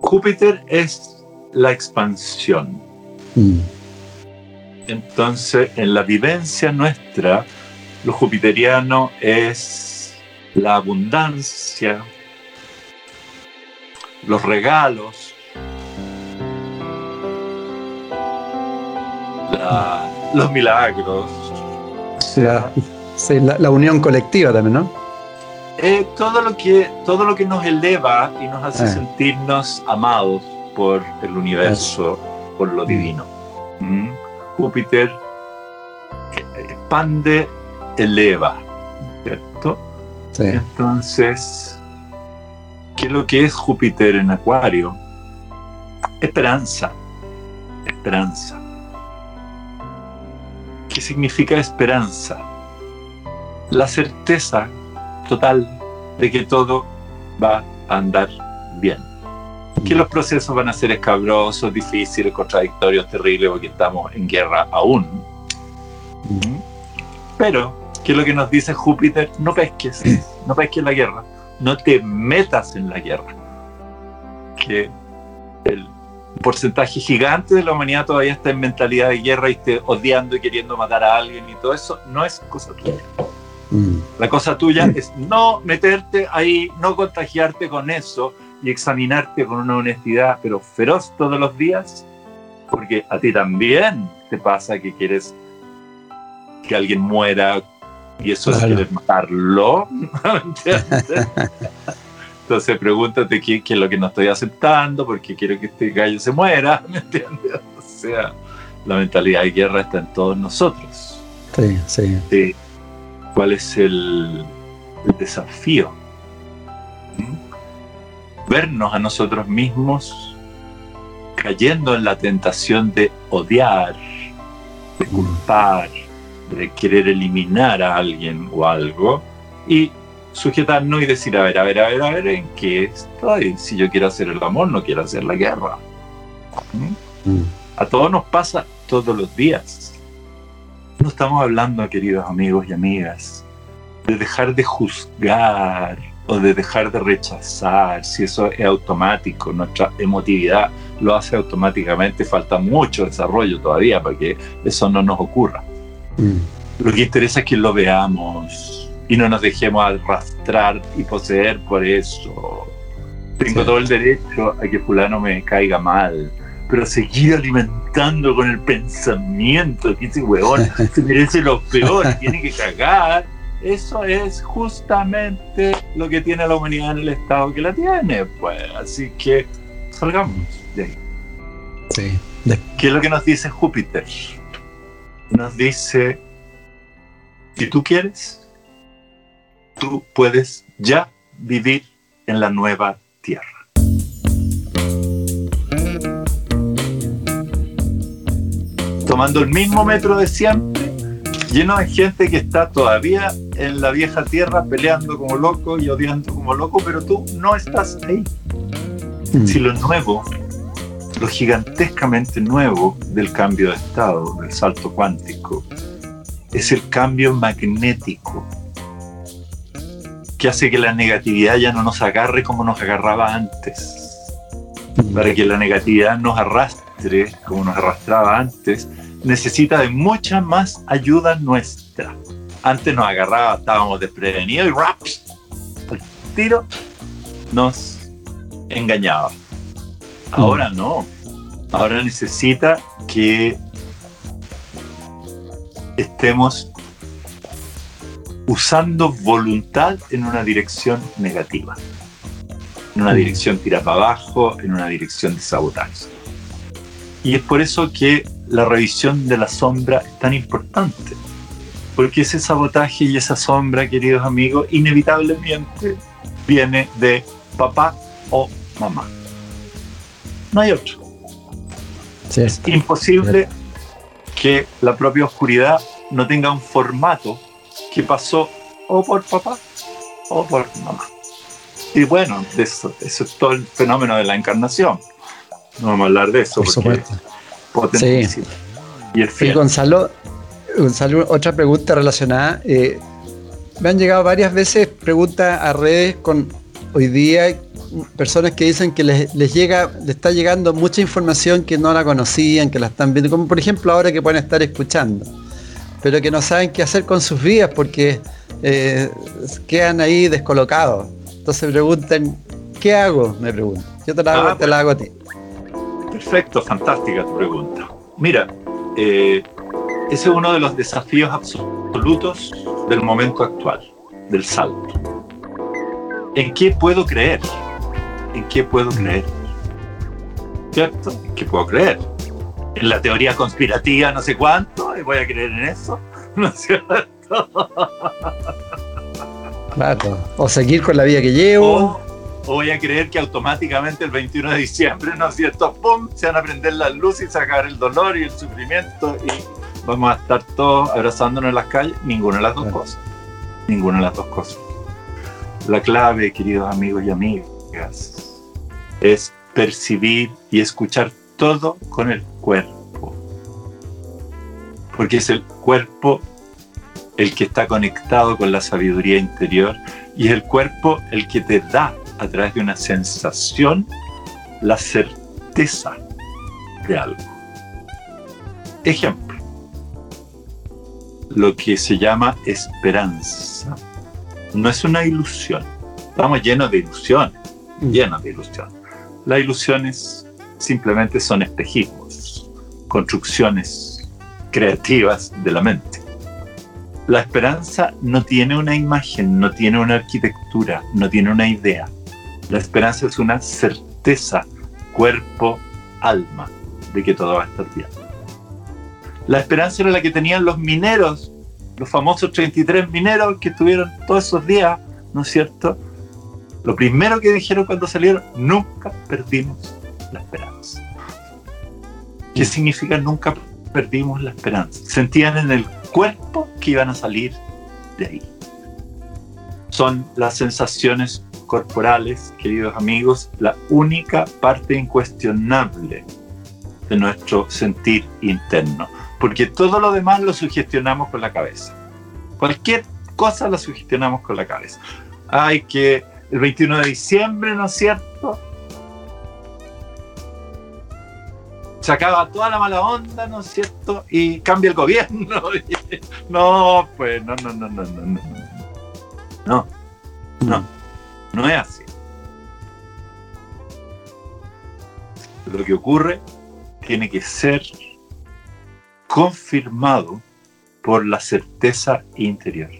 Júpiter es la expansión. Mm. Entonces, en la vivencia nuestra, lo jupiteriano es la abundancia, los regalos, los milagros. la, unión colectiva también, ¿no? Eh, todo, lo que, todo lo que nos eleva y nos hace eh. sentirnos amados por el universo, por lo divino. ¿Mm? Júpiter expande, eleva, ¿cierto? Entonces, ¿qué es lo que es Júpiter en Acuario? Esperanza, esperanza. ¿Qué significa esperanza? La certeza total de que todo va a andar bien. Que los procesos van a ser escabrosos, difíciles, contradictorios, terribles, porque estamos en guerra aún. Pero, ¿qué es lo que nos dice Júpiter? No pesques, no pesques la guerra, no te metas en la guerra. Que el porcentaje gigante de la humanidad todavía está en mentalidad de guerra y esté odiando y queriendo matar a alguien y todo eso, no es cosa tuya. Mm. La cosa tuya es no meterte ahí, no contagiarte con eso y examinarte con una honestidad, pero feroz todos los días, porque a ti también te pasa que quieres que alguien muera y eso es querer matarlo. Entonces pregúntate qué, es lo que no estoy aceptando, porque quiero que este gallo se muera, ¿me entiendes? O sea, la mentalidad de guerra está en todos nosotros. Sí, sí. ¿Cuál es el, desafío? ¿Mm? Vernos a nosotros mismos cayendo en la tentación de odiar, de mm. culpar, de querer eliminar a alguien o algo y sujetarnos y decir, a ver, a ver, a ver, a ver, ¿en qué estoy? Si yo quiero hacer el amor, no quiero hacer la guerra. ¿Mm? Mm. A todos nos pasa todos los días. No estamos hablando, queridos amigos y amigas, de dejar de juzgar o de dejar de rechazar, si eso es automático, nuestra emotividad lo hace automáticamente, falta mucho desarrollo todavía para que eso no nos ocurra. Mm. Lo que interesa es que lo veamos, y no nos dejemos arrastrar y poseer por eso. Tengo todo el derecho a que fulano me caiga mal, pero seguir alimentando con el pensamiento que ese huevón se merece lo peor, tiene que cagar, eso es justamente lo que tiene la humanidad en el estado que la tiene, pues. Así que salgamos de ahí. Sí. ¿Qué es lo que nos dice Júpiter? Nos dice, si tú quieres, tú puedes ya vivir en la nueva tierra. Tomando el mismo metro de siempre, lleno de gente que está todavía en la vieja tierra peleando como loco y odiando como loco, pero tú no estás ahí. Mm. Si lo nuevo, lo gigantescamente nuevo del cambio de estado, del salto cuántico, es el cambio magnético que hace que la negatividad ya no nos agarre como nos agarraba antes. Para que la negatividad nos arrastre como nos arrastraba antes, necesita de mucha más ayuda nuestra. Antes nos agarraba, estábamos desprevenidos y raps, el tiro nos engañaba. Ahora no. Ahora necesita que estemos usando voluntad en una dirección negativa, en una mm. dirección tira para abajo, en una dirección de sabotaje. Y es por eso que la revisión de la sombra es tan importante, porque ese sabotaje y esa sombra, queridos amigos, inevitablemente viene de papá o mamá. No hay otro. es imposible que la propia oscuridad no tenga un formato que pasó o por papá o por mamá. Y bueno, eso, eso es todo el fenómeno de la encarnación. No vamos a hablar de eso. Por sí. Y el fiel. Gonzalo, Gonzalo, otra pregunta relacionada. Eh, me han llegado varias veces preguntas a redes con hoy día personas que dicen que les, les, llega, les está llegando mucha información que no la conocían, que la están viendo, como por ejemplo ahora que pueden estar escuchando pero que no saben qué hacer con sus vidas porque eh, quedan ahí descolocados. Entonces preguntan, ¿qué hago? Me preguntan. Yo te la hago, ah, te la hago a ti. Perfecto, fantástica tu pregunta. Mira, eh, ese es uno de los desafíos absolutos del momento actual, del salto. ¿En qué puedo creer? ¿En qué puedo creer? ¿Cierto? ¿En qué puedo creer? En la teoría conspirativa no sé cuánto, y voy a creer en eso, ¿no es cierto? Claro, o seguir con la vida que llevo. O, voy a creer que automáticamente el 21 de diciembre, ¿no es cierto? ¡Pum! Se van a prender las luces y sacar el dolor y el sufrimiento y vamos a estar todos abrazándonos en las calles. Ninguna de las dos cosas. Ninguna de las dos cosas. La clave, queridos amigos y amigas, es percibir y escuchar todo con el cuerpo. Porque es el cuerpo el que está conectado con la sabiduría interior y es el cuerpo el que te da a través de una sensación la certeza de algo. Ejemplo, lo que se llama esperanza no es una ilusión. Estamos llenos de ilusiones, mm. llenos de ilusiones. Las ilusiones simplemente son espejismos, construcciones creativas de la mente. La esperanza no tiene una imagen, no tiene una arquitectura, no tiene una idea. La esperanza es una certeza, cuerpo, alma, de que todo va a estar bien. La esperanza era la que tenían los mineros, los famosos 33 mineros que estuvieron todos esos días, ¿no es cierto? Lo primero que dijeron cuando salieron, nunca perdimos la esperanza. ¿Qué significa nunca perdimos la esperanza? Sentían en el cuerpo que iban a salir de ahí. Son las sensaciones corporales, queridos amigos, la única parte incuestionable de nuestro sentir interno, porque todo lo demás lo sugestionamos con la cabeza. Cualquier cosa lo sugestionamos con la cabeza. Hay que el 21 de diciembre, ¿no es cierto? se acaba toda la mala onda, ¿no es cierto? Y cambia el gobierno. no, pues no, no, no, no, no, no. No, no, no es así. Lo que ocurre tiene que ser confirmado por la certeza interior.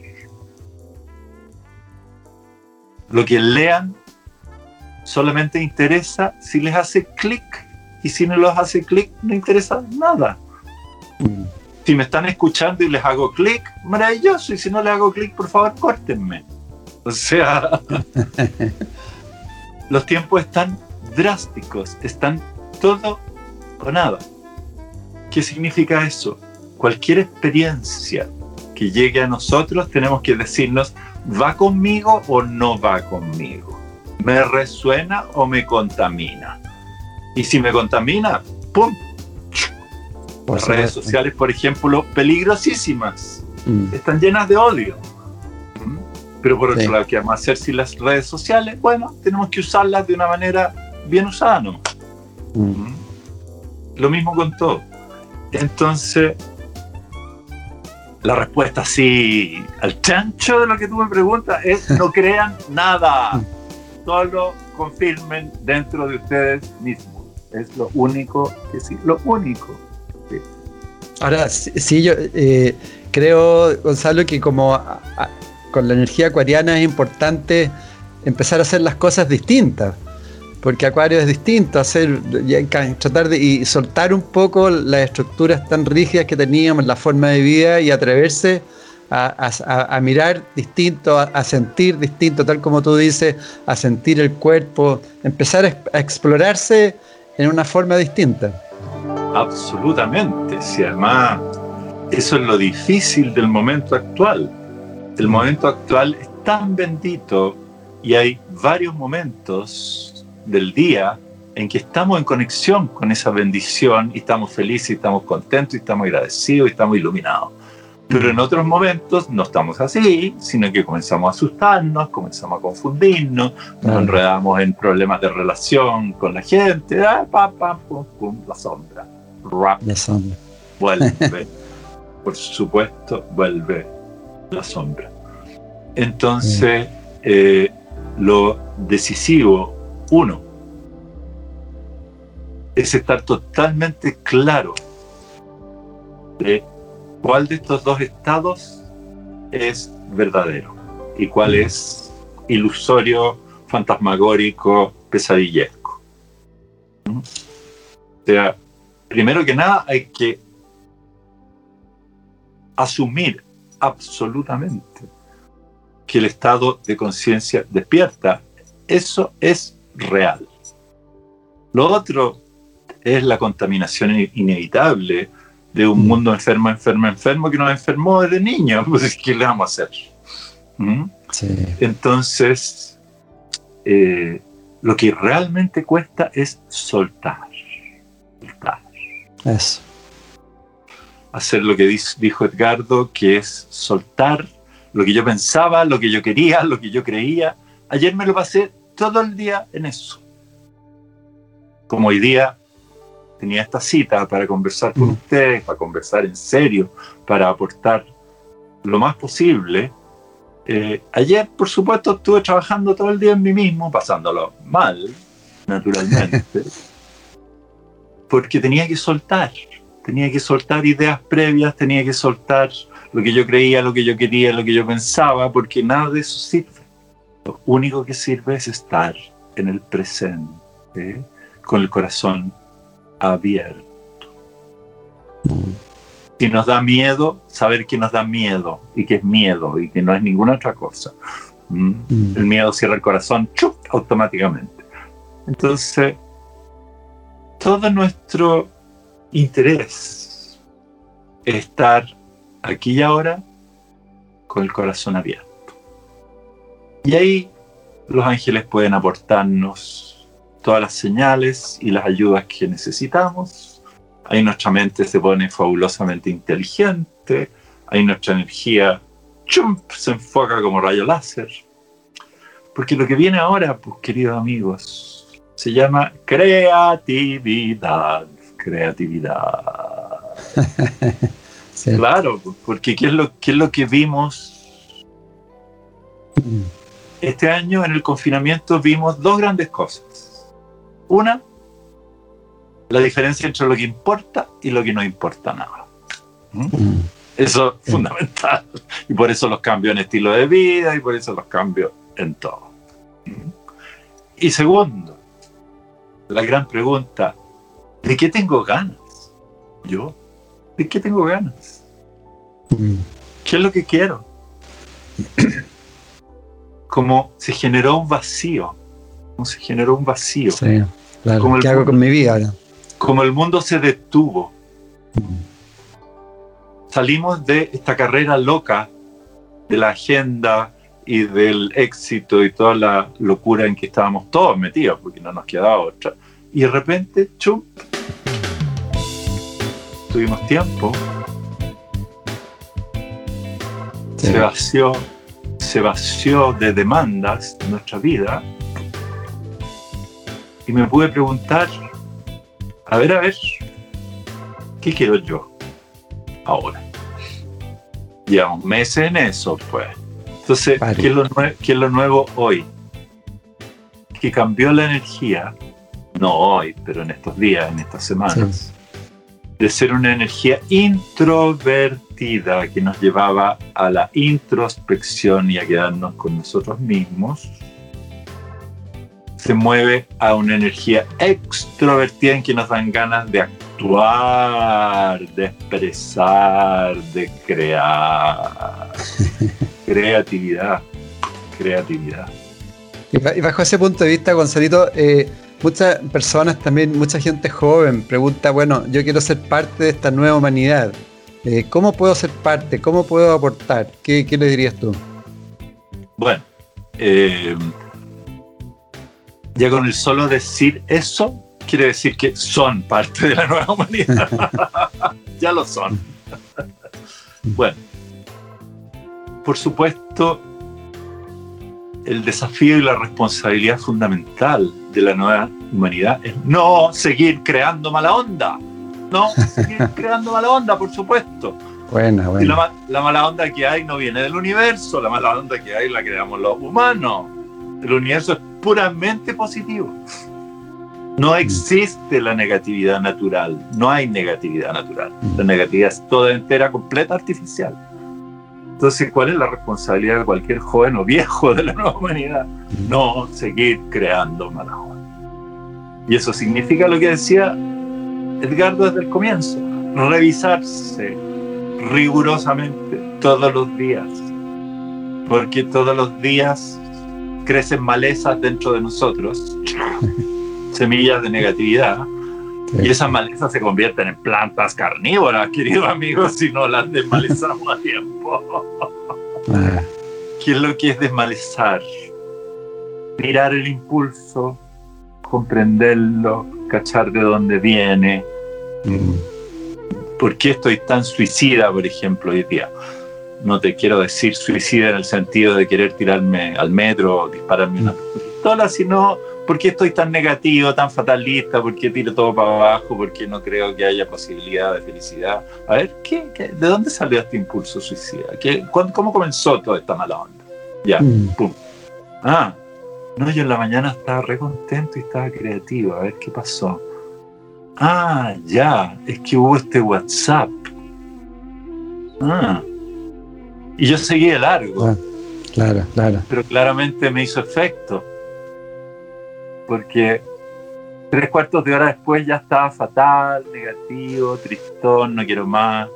Lo que lean solamente interesa si les hace clic y si no los hace clic, no interesa nada. Mm. Si me están escuchando y les hago clic, maravilloso. Y si no les hago clic, por favor, córtenme. O sea, los tiempos están drásticos, están todo o nada. ¿Qué significa eso? Cualquier experiencia que llegue a nosotros tenemos que decirnos, ¿va conmigo o no va conmigo? ¿Me resuena o me contamina? Y si me contamina, ¡pum! Las redes sociales, por ejemplo, peligrosísimas. Mm. Están llenas de odio. Pero por otro lado, ¿qué vamos a hacer si las redes sociales? Bueno, tenemos que usarlas de una manera bien usada, ¿no? Mm. Lo mismo con todo. Entonces, la respuesta sí al chancho de lo que tú me preguntas es no crean nada. Solo confirmen dentro de ustedes mismos. Es lo único que sí, lo único. Ahora, sí, yo eh, creo, Gonzalo, que como con la energía acuariana es importante empezar a hacer las cosas distintas. Porque Acuario es distinto, hacer, tratar de y soltar un poco las estructuras tan rígidas que teníamos, la forma de vida y atreverse a, mirar distinto, a, sentir distinto, tal como tú dices, a sentir el cuerpo, empezar a explorarse en una forma distinta. Absolutamente, si además eso es lo difícil del momento actual. El momento actual es tan bendito y hay varios momentos del día en que estamos en conexión con esa bendición y estamos felices, y estamos contentos, y estamos agradecidos, y estamos iluminados. Pero en otros momentos no estamos así, sino que comenzamos a asustarnos, comenzamos a confundirnos, nos enredamos en problemas de relación con la gente, ah, pum, pum, la sombra. Rap. La sombra. Vuelve. por supuesto, vuelve la sombra. Entonces, eh, lo decisivo, uno, es estar totalmente claro de cuál de estos dos estados es verdadero y cuál es ilusorio, fantasmagórico, pesadillesco. ¿Mm? O sea, primero que nada hay que asumir absolutamente que el estado de conciencia despierta. Eso es real. Lo otro es la contaminación inevitable de un mm. mundo enfermo, enfermo, enfermo que nos enfermó desde niños. Pues, ¿qué le vamos a hacer? ¿Mm? Entonces, eh, lo que realmente cuesta es soltar. soltar. Eso. Hacer lo que dijo Edgardo, que es soltar lo que yo pensaba, lo que yo quería, lo que yo creía. Ayer me lo pasé todo el día en eso. Como hoy día tenía esta cita para conversar con mm. ustedes, para conversar en serio, para aportar lo más posible. Eh, ayer, por supuesto, estuve trabajando todo el día en mí mismo, pasándolo mal, naturalmente, porque tenía que soltar, tenía que soltar ideas previas, tenía que soltar lo que yo creía, lo que yo quería, lo que yo pensaba, porque nada de eso sirve. Lo único que sirve es estar en el presente, con el corazón abierto. Si nos da miedo, saber que nos da miedo y que es miedo y que no es ninguna otra cosa. ¿Mm? El miedo cierra el corazón automáticamente. Entonces, todo nuestro interés es estar aquí y ahora con el corazón abierto. Y ahí los ángeles pueden aportarnos todas las señales y las ayudas que necesitamos. Ahí nuestra mente se pone fabulosamente inteligente, ahí nuestra energía chump, se enfoca como rayo láser. Porque lo que viene ahora, pues queridos amigos, se llama creatividad. Creatividad. Claro, porque ¿qué es, lo, ¿qué es lo que vimos? Este año en el confinamiento vimos dos grandes cosas una, la diferencia entre lo que importa y lo que no importa nada. ¿Mm? Mm. Eso es fundamental. Y por eso los cambios en estilo de vida y por eso los cambios en todo. ¿Mm? Y segundo, la gran pregunta, ¿de qué tengo ganas? Yo, ¿de qué tengo ganas? ¿Qué es lo que quiero? Como se generó un vacío como se generó un vacío. Sí, claro. ¿Qué hago con mi vida ahora? Como el mundo se detuvo. Salimos de esta carrera loca de la agenda y del éxito y toda la locura en que estábamos todos metidos, porque no nos quedaba otra. Y de repente, chum, tuvimos tiempo, se vació, se vació de demandas nuestra vida y me pude preguntar, a ver, a ver, ¿qué quiero yo ahora? Llevamos meses en eso, pues. Entonces, ¿qué es, lo ¿qué es lo nuevo hoy? Que cambió la energía, no hoy, pero en estos días, en estas semanas, de ser una energía introvertida que nos llevaba a la introspección y a quedarnos con nosotros mismos, se mueve a una energía extrovertida en que nos dan ganas de actuar, de expresar, de crear. creatividad, creatividad. Y bajo ese punto de vista, Gonzalito, eh, muchas personas también, mucha gente joven pregunta, bueno, yo quiero ser parte de esta nueva humanidad. Eh, ¿Cómo puedo ser parte? ¿Cómo puedo aportar? ¿Qué, le dirías tú? Bueno, eh, ya con el solo decir eso, quiere decir que son parte de la nueva humanidad. ya lo son. bueno, por supuesto, el desafío y la responsabilidad fundamental de la nueva humanidad es no seguir creando mala onda. No seguir creando mala onda, por supuesto. Buena, buena. La, la, mala onda que hay no viene del universo, la mala onda que hay la creamos los humanos. El universo es puramente positivo. No mm. existe la negatividad natural, no hay negatividad natural. La mm. negatividad es toda entera, completa, artificial. Entonces, ¿cuál es la responsabilidad de cualquier joven o viejo de la nueva humanidad? No seguir creando mala. Y eso significa lo que decía Edgardo desde el comienzo, revisarse rigurosamente todos los días, porque todos los días crecen malezas dentro de nosotros, semillas de negatividad, y esas malezas se convierten en plantas carnívoras, queridos amigos, si no las desmalezamos a tiempo. Ah. ¿Qué es lo que es desmalezar? Mirar el impulso, comprenderlo, cachar de dónde viene. Mm. ¿Por qué estoy tan suicida, por ejemplo, hoy día? No te quiero decir suicida en el sentido de querer tirarme al metro o dispararme una pistola, sino ¿por qué estoy tan negativo, tan fatalista? ¿Por qué tiro todo para abajo? ¿Por qué no creo que haya posibilidad de felicidad? A ver, ¿qué, de dónde salió este impulso suicida? ¿Qué, ¿Cómo comenzó toda esta mala onda? Ya, mm. pum. Ah, no, yo en la mañana estaba re contento y estaba creativo. A ver qué pasó. Ah, ya, es que hubo este WhatsApp. Ah. Y yo seguí de largo. Ah, claro, claro. Pero claramente me hizo efecto. Porque tres cuartos de hora después ya estaba fatal, negativo, tristón, no quiero más.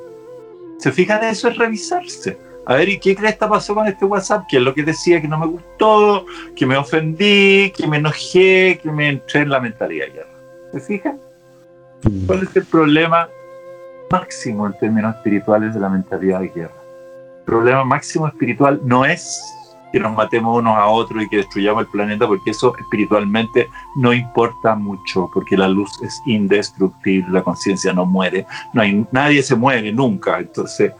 ¿Se fijan? Eso es revisarse a ver, ¿y qué crees que pasó con este WhatsApp? ¿Qué es lo que decía que no me gustó, que me ofendí, que me enojé, que me entré en la mentalidad de guerra? ¿Se fijan? Mm. ¿Cuál es el problema máximo en términos espirituales de la mentalidad de guerra? El problema máximo espiritual no es que nos matemos unos a otros y que destruyamos el planeta, porque eso espiritualmente no importa mucho, porque la luz es indestructible, la conciencia no muere, no hay, nadie se muere nunca. Entonces,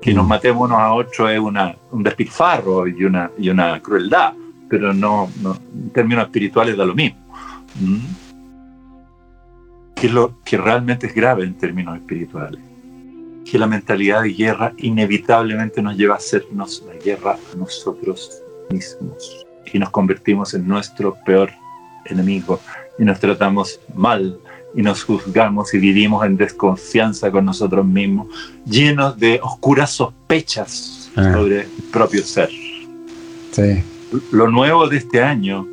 que nos mm. matemos unos a otros es una, un despilfarro y una, y una crueldad, pero no, en términos espirituales da lo mismo. ¿Mm? Que es lo que realmente es grave en términos espirituales. Que la mentalidad de guerra inevitablemente nos lleva a hacernos la guerra a nosotros mismos y nos convertimos en nuestro peor enemigo y nos tratamos mal y nos juzgamos y vivimos en desconfianza con nosotros mismos, llenos de oscuras sospechas ah. sobre el propio ser. Sí. Lo nuevo de este año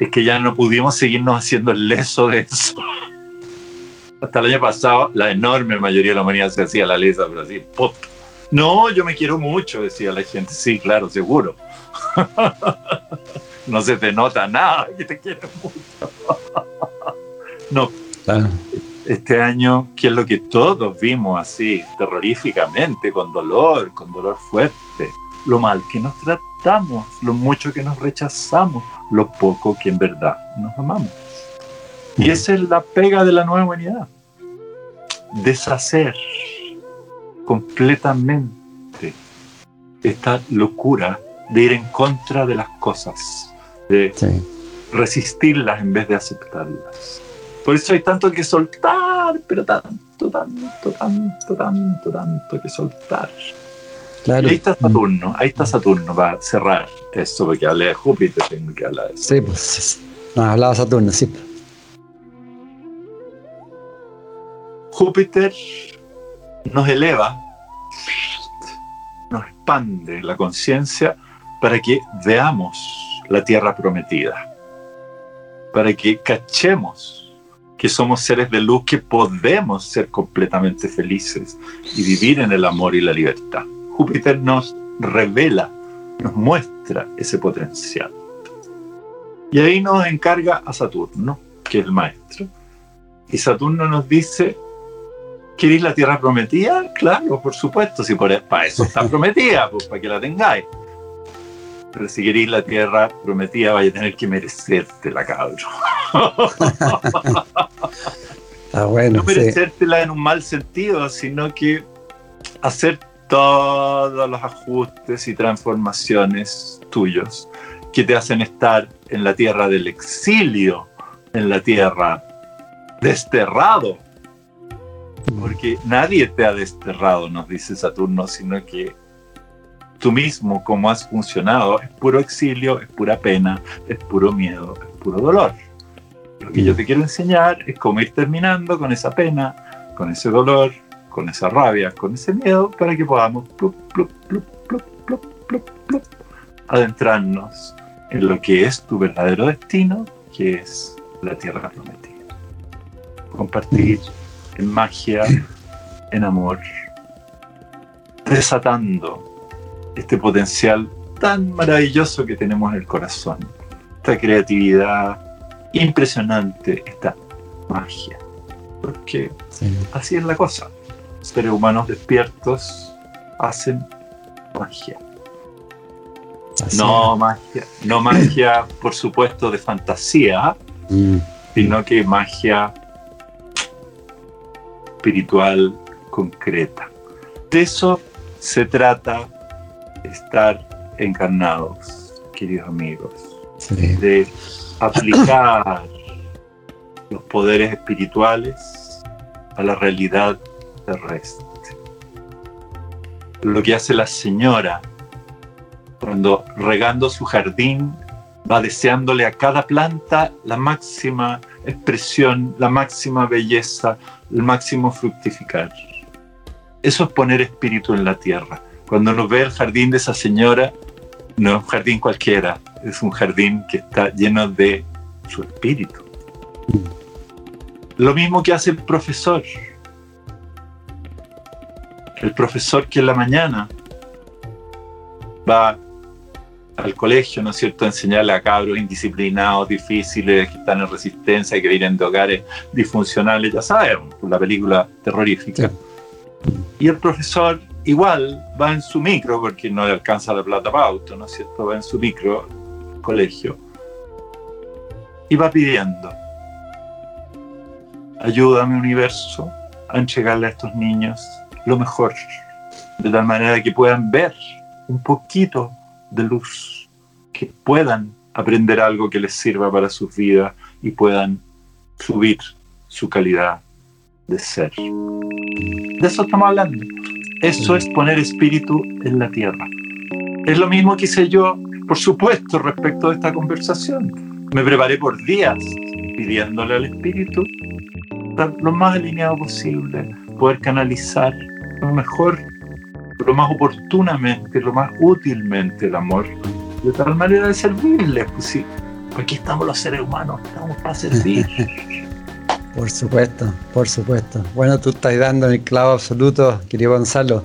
es que ya no pudimos seguirnos haciendo el leso de eso. Hasta el año pasado, la enorme mayoría de la humanidad se hacía la lesa, pero así, ¡pop! No, yo me quiero mucho, decía la gente. Sí, claro, seguro. no se te nota nada que te quieres mucho. No. Este año, que es lo que todos vimos así, terroríficamente, con dolor, con dolor fuerte, lo mal que nos tratamos, lo mucho que nos rechazamos, lo poco que en verdad nos amamos. Y esa es la pega de la nueva humanidad. Deshacer completamente esta locura de ir en contra de las cosas, de resistirlas en vez de aceptarlas. Por eso hay tanto que soltar, pero tanto, tanto, tanto, tanto, tanto que soltar. Claro. ahí está Saturno, ahí está Saturno para cerrar eso, porque hablé de Júpiter, tengo que hablar de eso. Sí, pues nos hablaba Saturno, sí. Júpiter nos eleva, nos expande la conciencia para que veamos la tierra prometida, para que cachemos que somos seres de luz que podemos ser completamente felices y vivir en el amor y la libertad. Júpiter nos revela, nos muestra ese potencial. Y ahí nos encarga a Saturno, que es el maestro. Y Saturno nos dice, ¿queréis la tierra prometida? Claro, por supuesto, si por, para eso está prometida, pues para que la tengáis. Pero si queréis la tierra prometida, vais a tener que merecértela, cabrón. bueno, no merecértela en un mal sentido, sino que hacer todos los ajustes y transformaciones tuyos que te hacen estar en la tierra del exilio, en la tierra desterrado, Porque nadie te ha desterrado, nos dice Saturno, sino que tú mismo, como has funcionado, es puro exilio, es pura pena, es puro miedo, es puro dolor. Lo que yo te quiero enseñar es cómo ir terminando con esa pena, con ese dolor, con esa rabia, con ese miedo, para que podamos adentrarnos en lo que es tu verdadero destino, que es la tierra prometida. Compartir en magia, en amor, desatando este potencial tan maravilloso que tenemos en el corazón, esta creatividad impresionante, esta magia. Porque así es la cosa. Seres humanos despiertos hacen magia. no magia, no magia, por supuesto, de fantasía, mm. sino que magia espiritual concreta. De eso se trata estar encarnados, queridos amigos. De aplicar los poderes espirituales a la realidad terrestre. Lo que hace la señora cuando regando su jardín va deseándole a cada planta la máxima expresión, la máxima belleza, el máximo fructificar. Eso es poner espíritu en la tierra. Cuando uno ve el jardín de esa señora, no es un jardín cualquiera, es un jardín que está lleno de su espíritu. Lo mismo que hace el profesor. El profesor que en la mañana va al colegio, ¿no es cierto?, enseñarle a cabros indisciplinados, difíciles, que están en resistencia, que vienen de hogares disfuncionales, ya sabemos, la película terrorífica. Y el profesor igual va en su micro, porque no le alcanza la plata para auto, ¿no es cierto?, va en su micro, colegio, y va pidiendo, ayúdame universo a entregarle a estos niños lo mejor, de tal manera que puedan ver un poquito de luz, que puedan aprender algo que les sirva para sus vidas y puedan subir su calidad de ser. De eso estamos hablando. Eso es poner espíritu en la tierra. Es lo mismo que hice yo, por supuesto, respecto de esta conversación. Me preparé por días pidiéndole al espíritu estar lo más alineado posible, poder canalizar lo mejor lo más oportunamente, lo más útilmente el amor, de tal manera de servirle. Pues sí, aquí estamos los seres humanos, estamos para servir. Por supuesto, por supuesto. Bueno, tú estás dando el clavo absoluto, querido Gonzalo.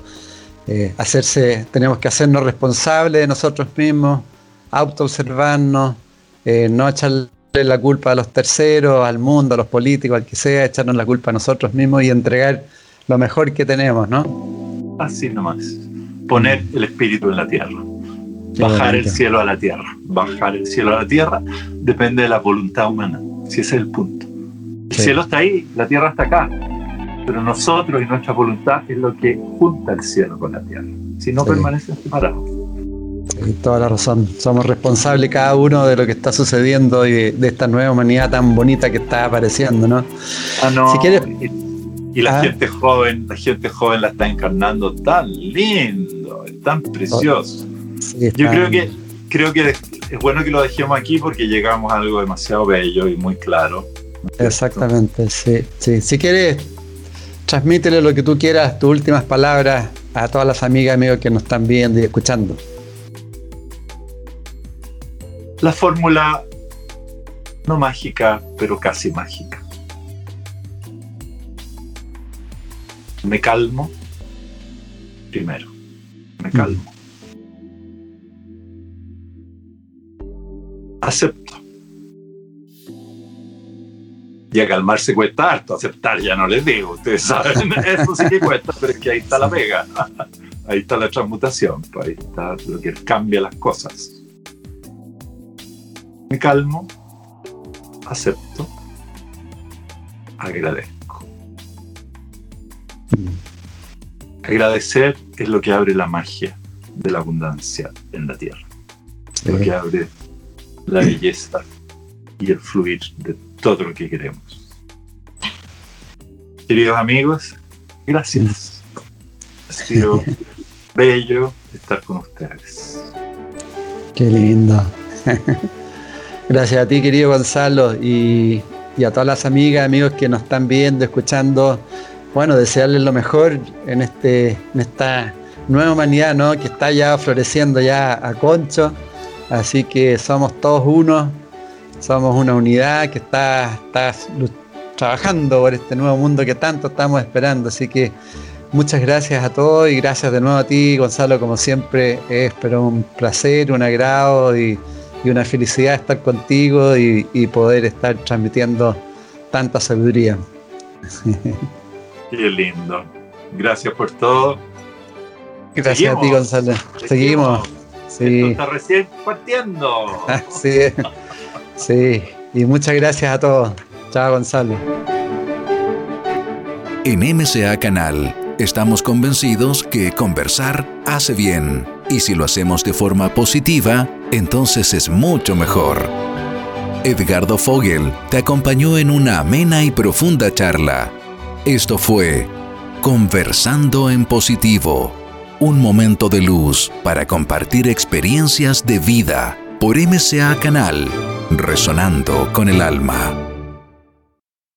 Eh, hacerse, tenemos que hacernos responsables de nosotros mismos, autoobservarnos, eh, no echarle la culpa a los terceros, al mundo, a los políticos, al que sea, echarnos la culpa a nosotros mismos y entregar lo mejor que tenemos, ¿no? Así nomás. Poner el espíritu en la tierra. bajar el cielo a la tierra. Bajar el cielo a la tierra depende de la voluntad humana. Si ese es el punto. El cielo está ahí, la tierra está acá. Pero nosotros y nuestra voluntad es lo que junta el cielo con la tierra. Si no permanecen separados. toda la razón. Somos responsables cada uno de lo que está sucediendo y de, esta nueva humanidad tan bonita que está apareciendo, ¿no? Ah, no. Si quieres, y la ah. gente joven, la gente joven la está encarnando tan lindo, tan precioso. Yo creo que creo que es bueno que lo dejemos aquí porque llegamos a algo demasiado bello y muy claro. Exactamente, sí, sí. Si quieres, transmítele lo que tú quieras, tus últimas palabras a todas las amigas y amigos que nos están viendo y escuchando. La fórmula no mágica, pero casi mágica. Me calmo primero, me mm. calmo. Acepto. Y a calmarse cuesta harto, aceptar ya no les digo, ustedes saben, eso sí que cuesta, pero es que ahí está la pega, ahí está la transmutación, pues ahí está lo que cambia las cosas. Me calmo, acepto, agradezco. Agradecer es lo que abre la magia de la abundancia en la tierra. Lo que abre la belleza y el fluir de todo lo que queremos. Queridos amigos, Gracias. Ha sido bello estar con ustedes. Qué lindo. Gracias a ti, querido Gonzalo, y, y, a todas las amigas, amigos que nos están viendo, escuchando. Bueno, desearles lo mejor en, este, en esta nueva humanidad, ¿no? Que está ya floreciendo ya a concho. Así que somos todos uno, somos una unidad que está, está trabajando por este nuevo mundo que tanto estamos esperando. Así que muchas gracias a todos y gracias de nuevo a ti, Gonzalo, como siempre. Es pero un placer, un agrado y, una felicidad estar contigo y, poder estar transmitiendo tanta sabiduría. Qué lindo. Gracias por todo. Gracias a ti, Gonzalo. Seguimos. Sí. está recién partiendo. sí, sí. Y muchas gracias a todos. Chao, Gonzalo. En MCA Canal estamos convencidos que conversar hace bien. Y si lo hacemos de forma positiva, entonces es mucho mejor. Edgardo Fogel te acompañó en una amena y profunda charla. Esto fue Conversando en Positivo un momento de luz para compartir experiencias de vida por MCA Canal, resonando con el alma.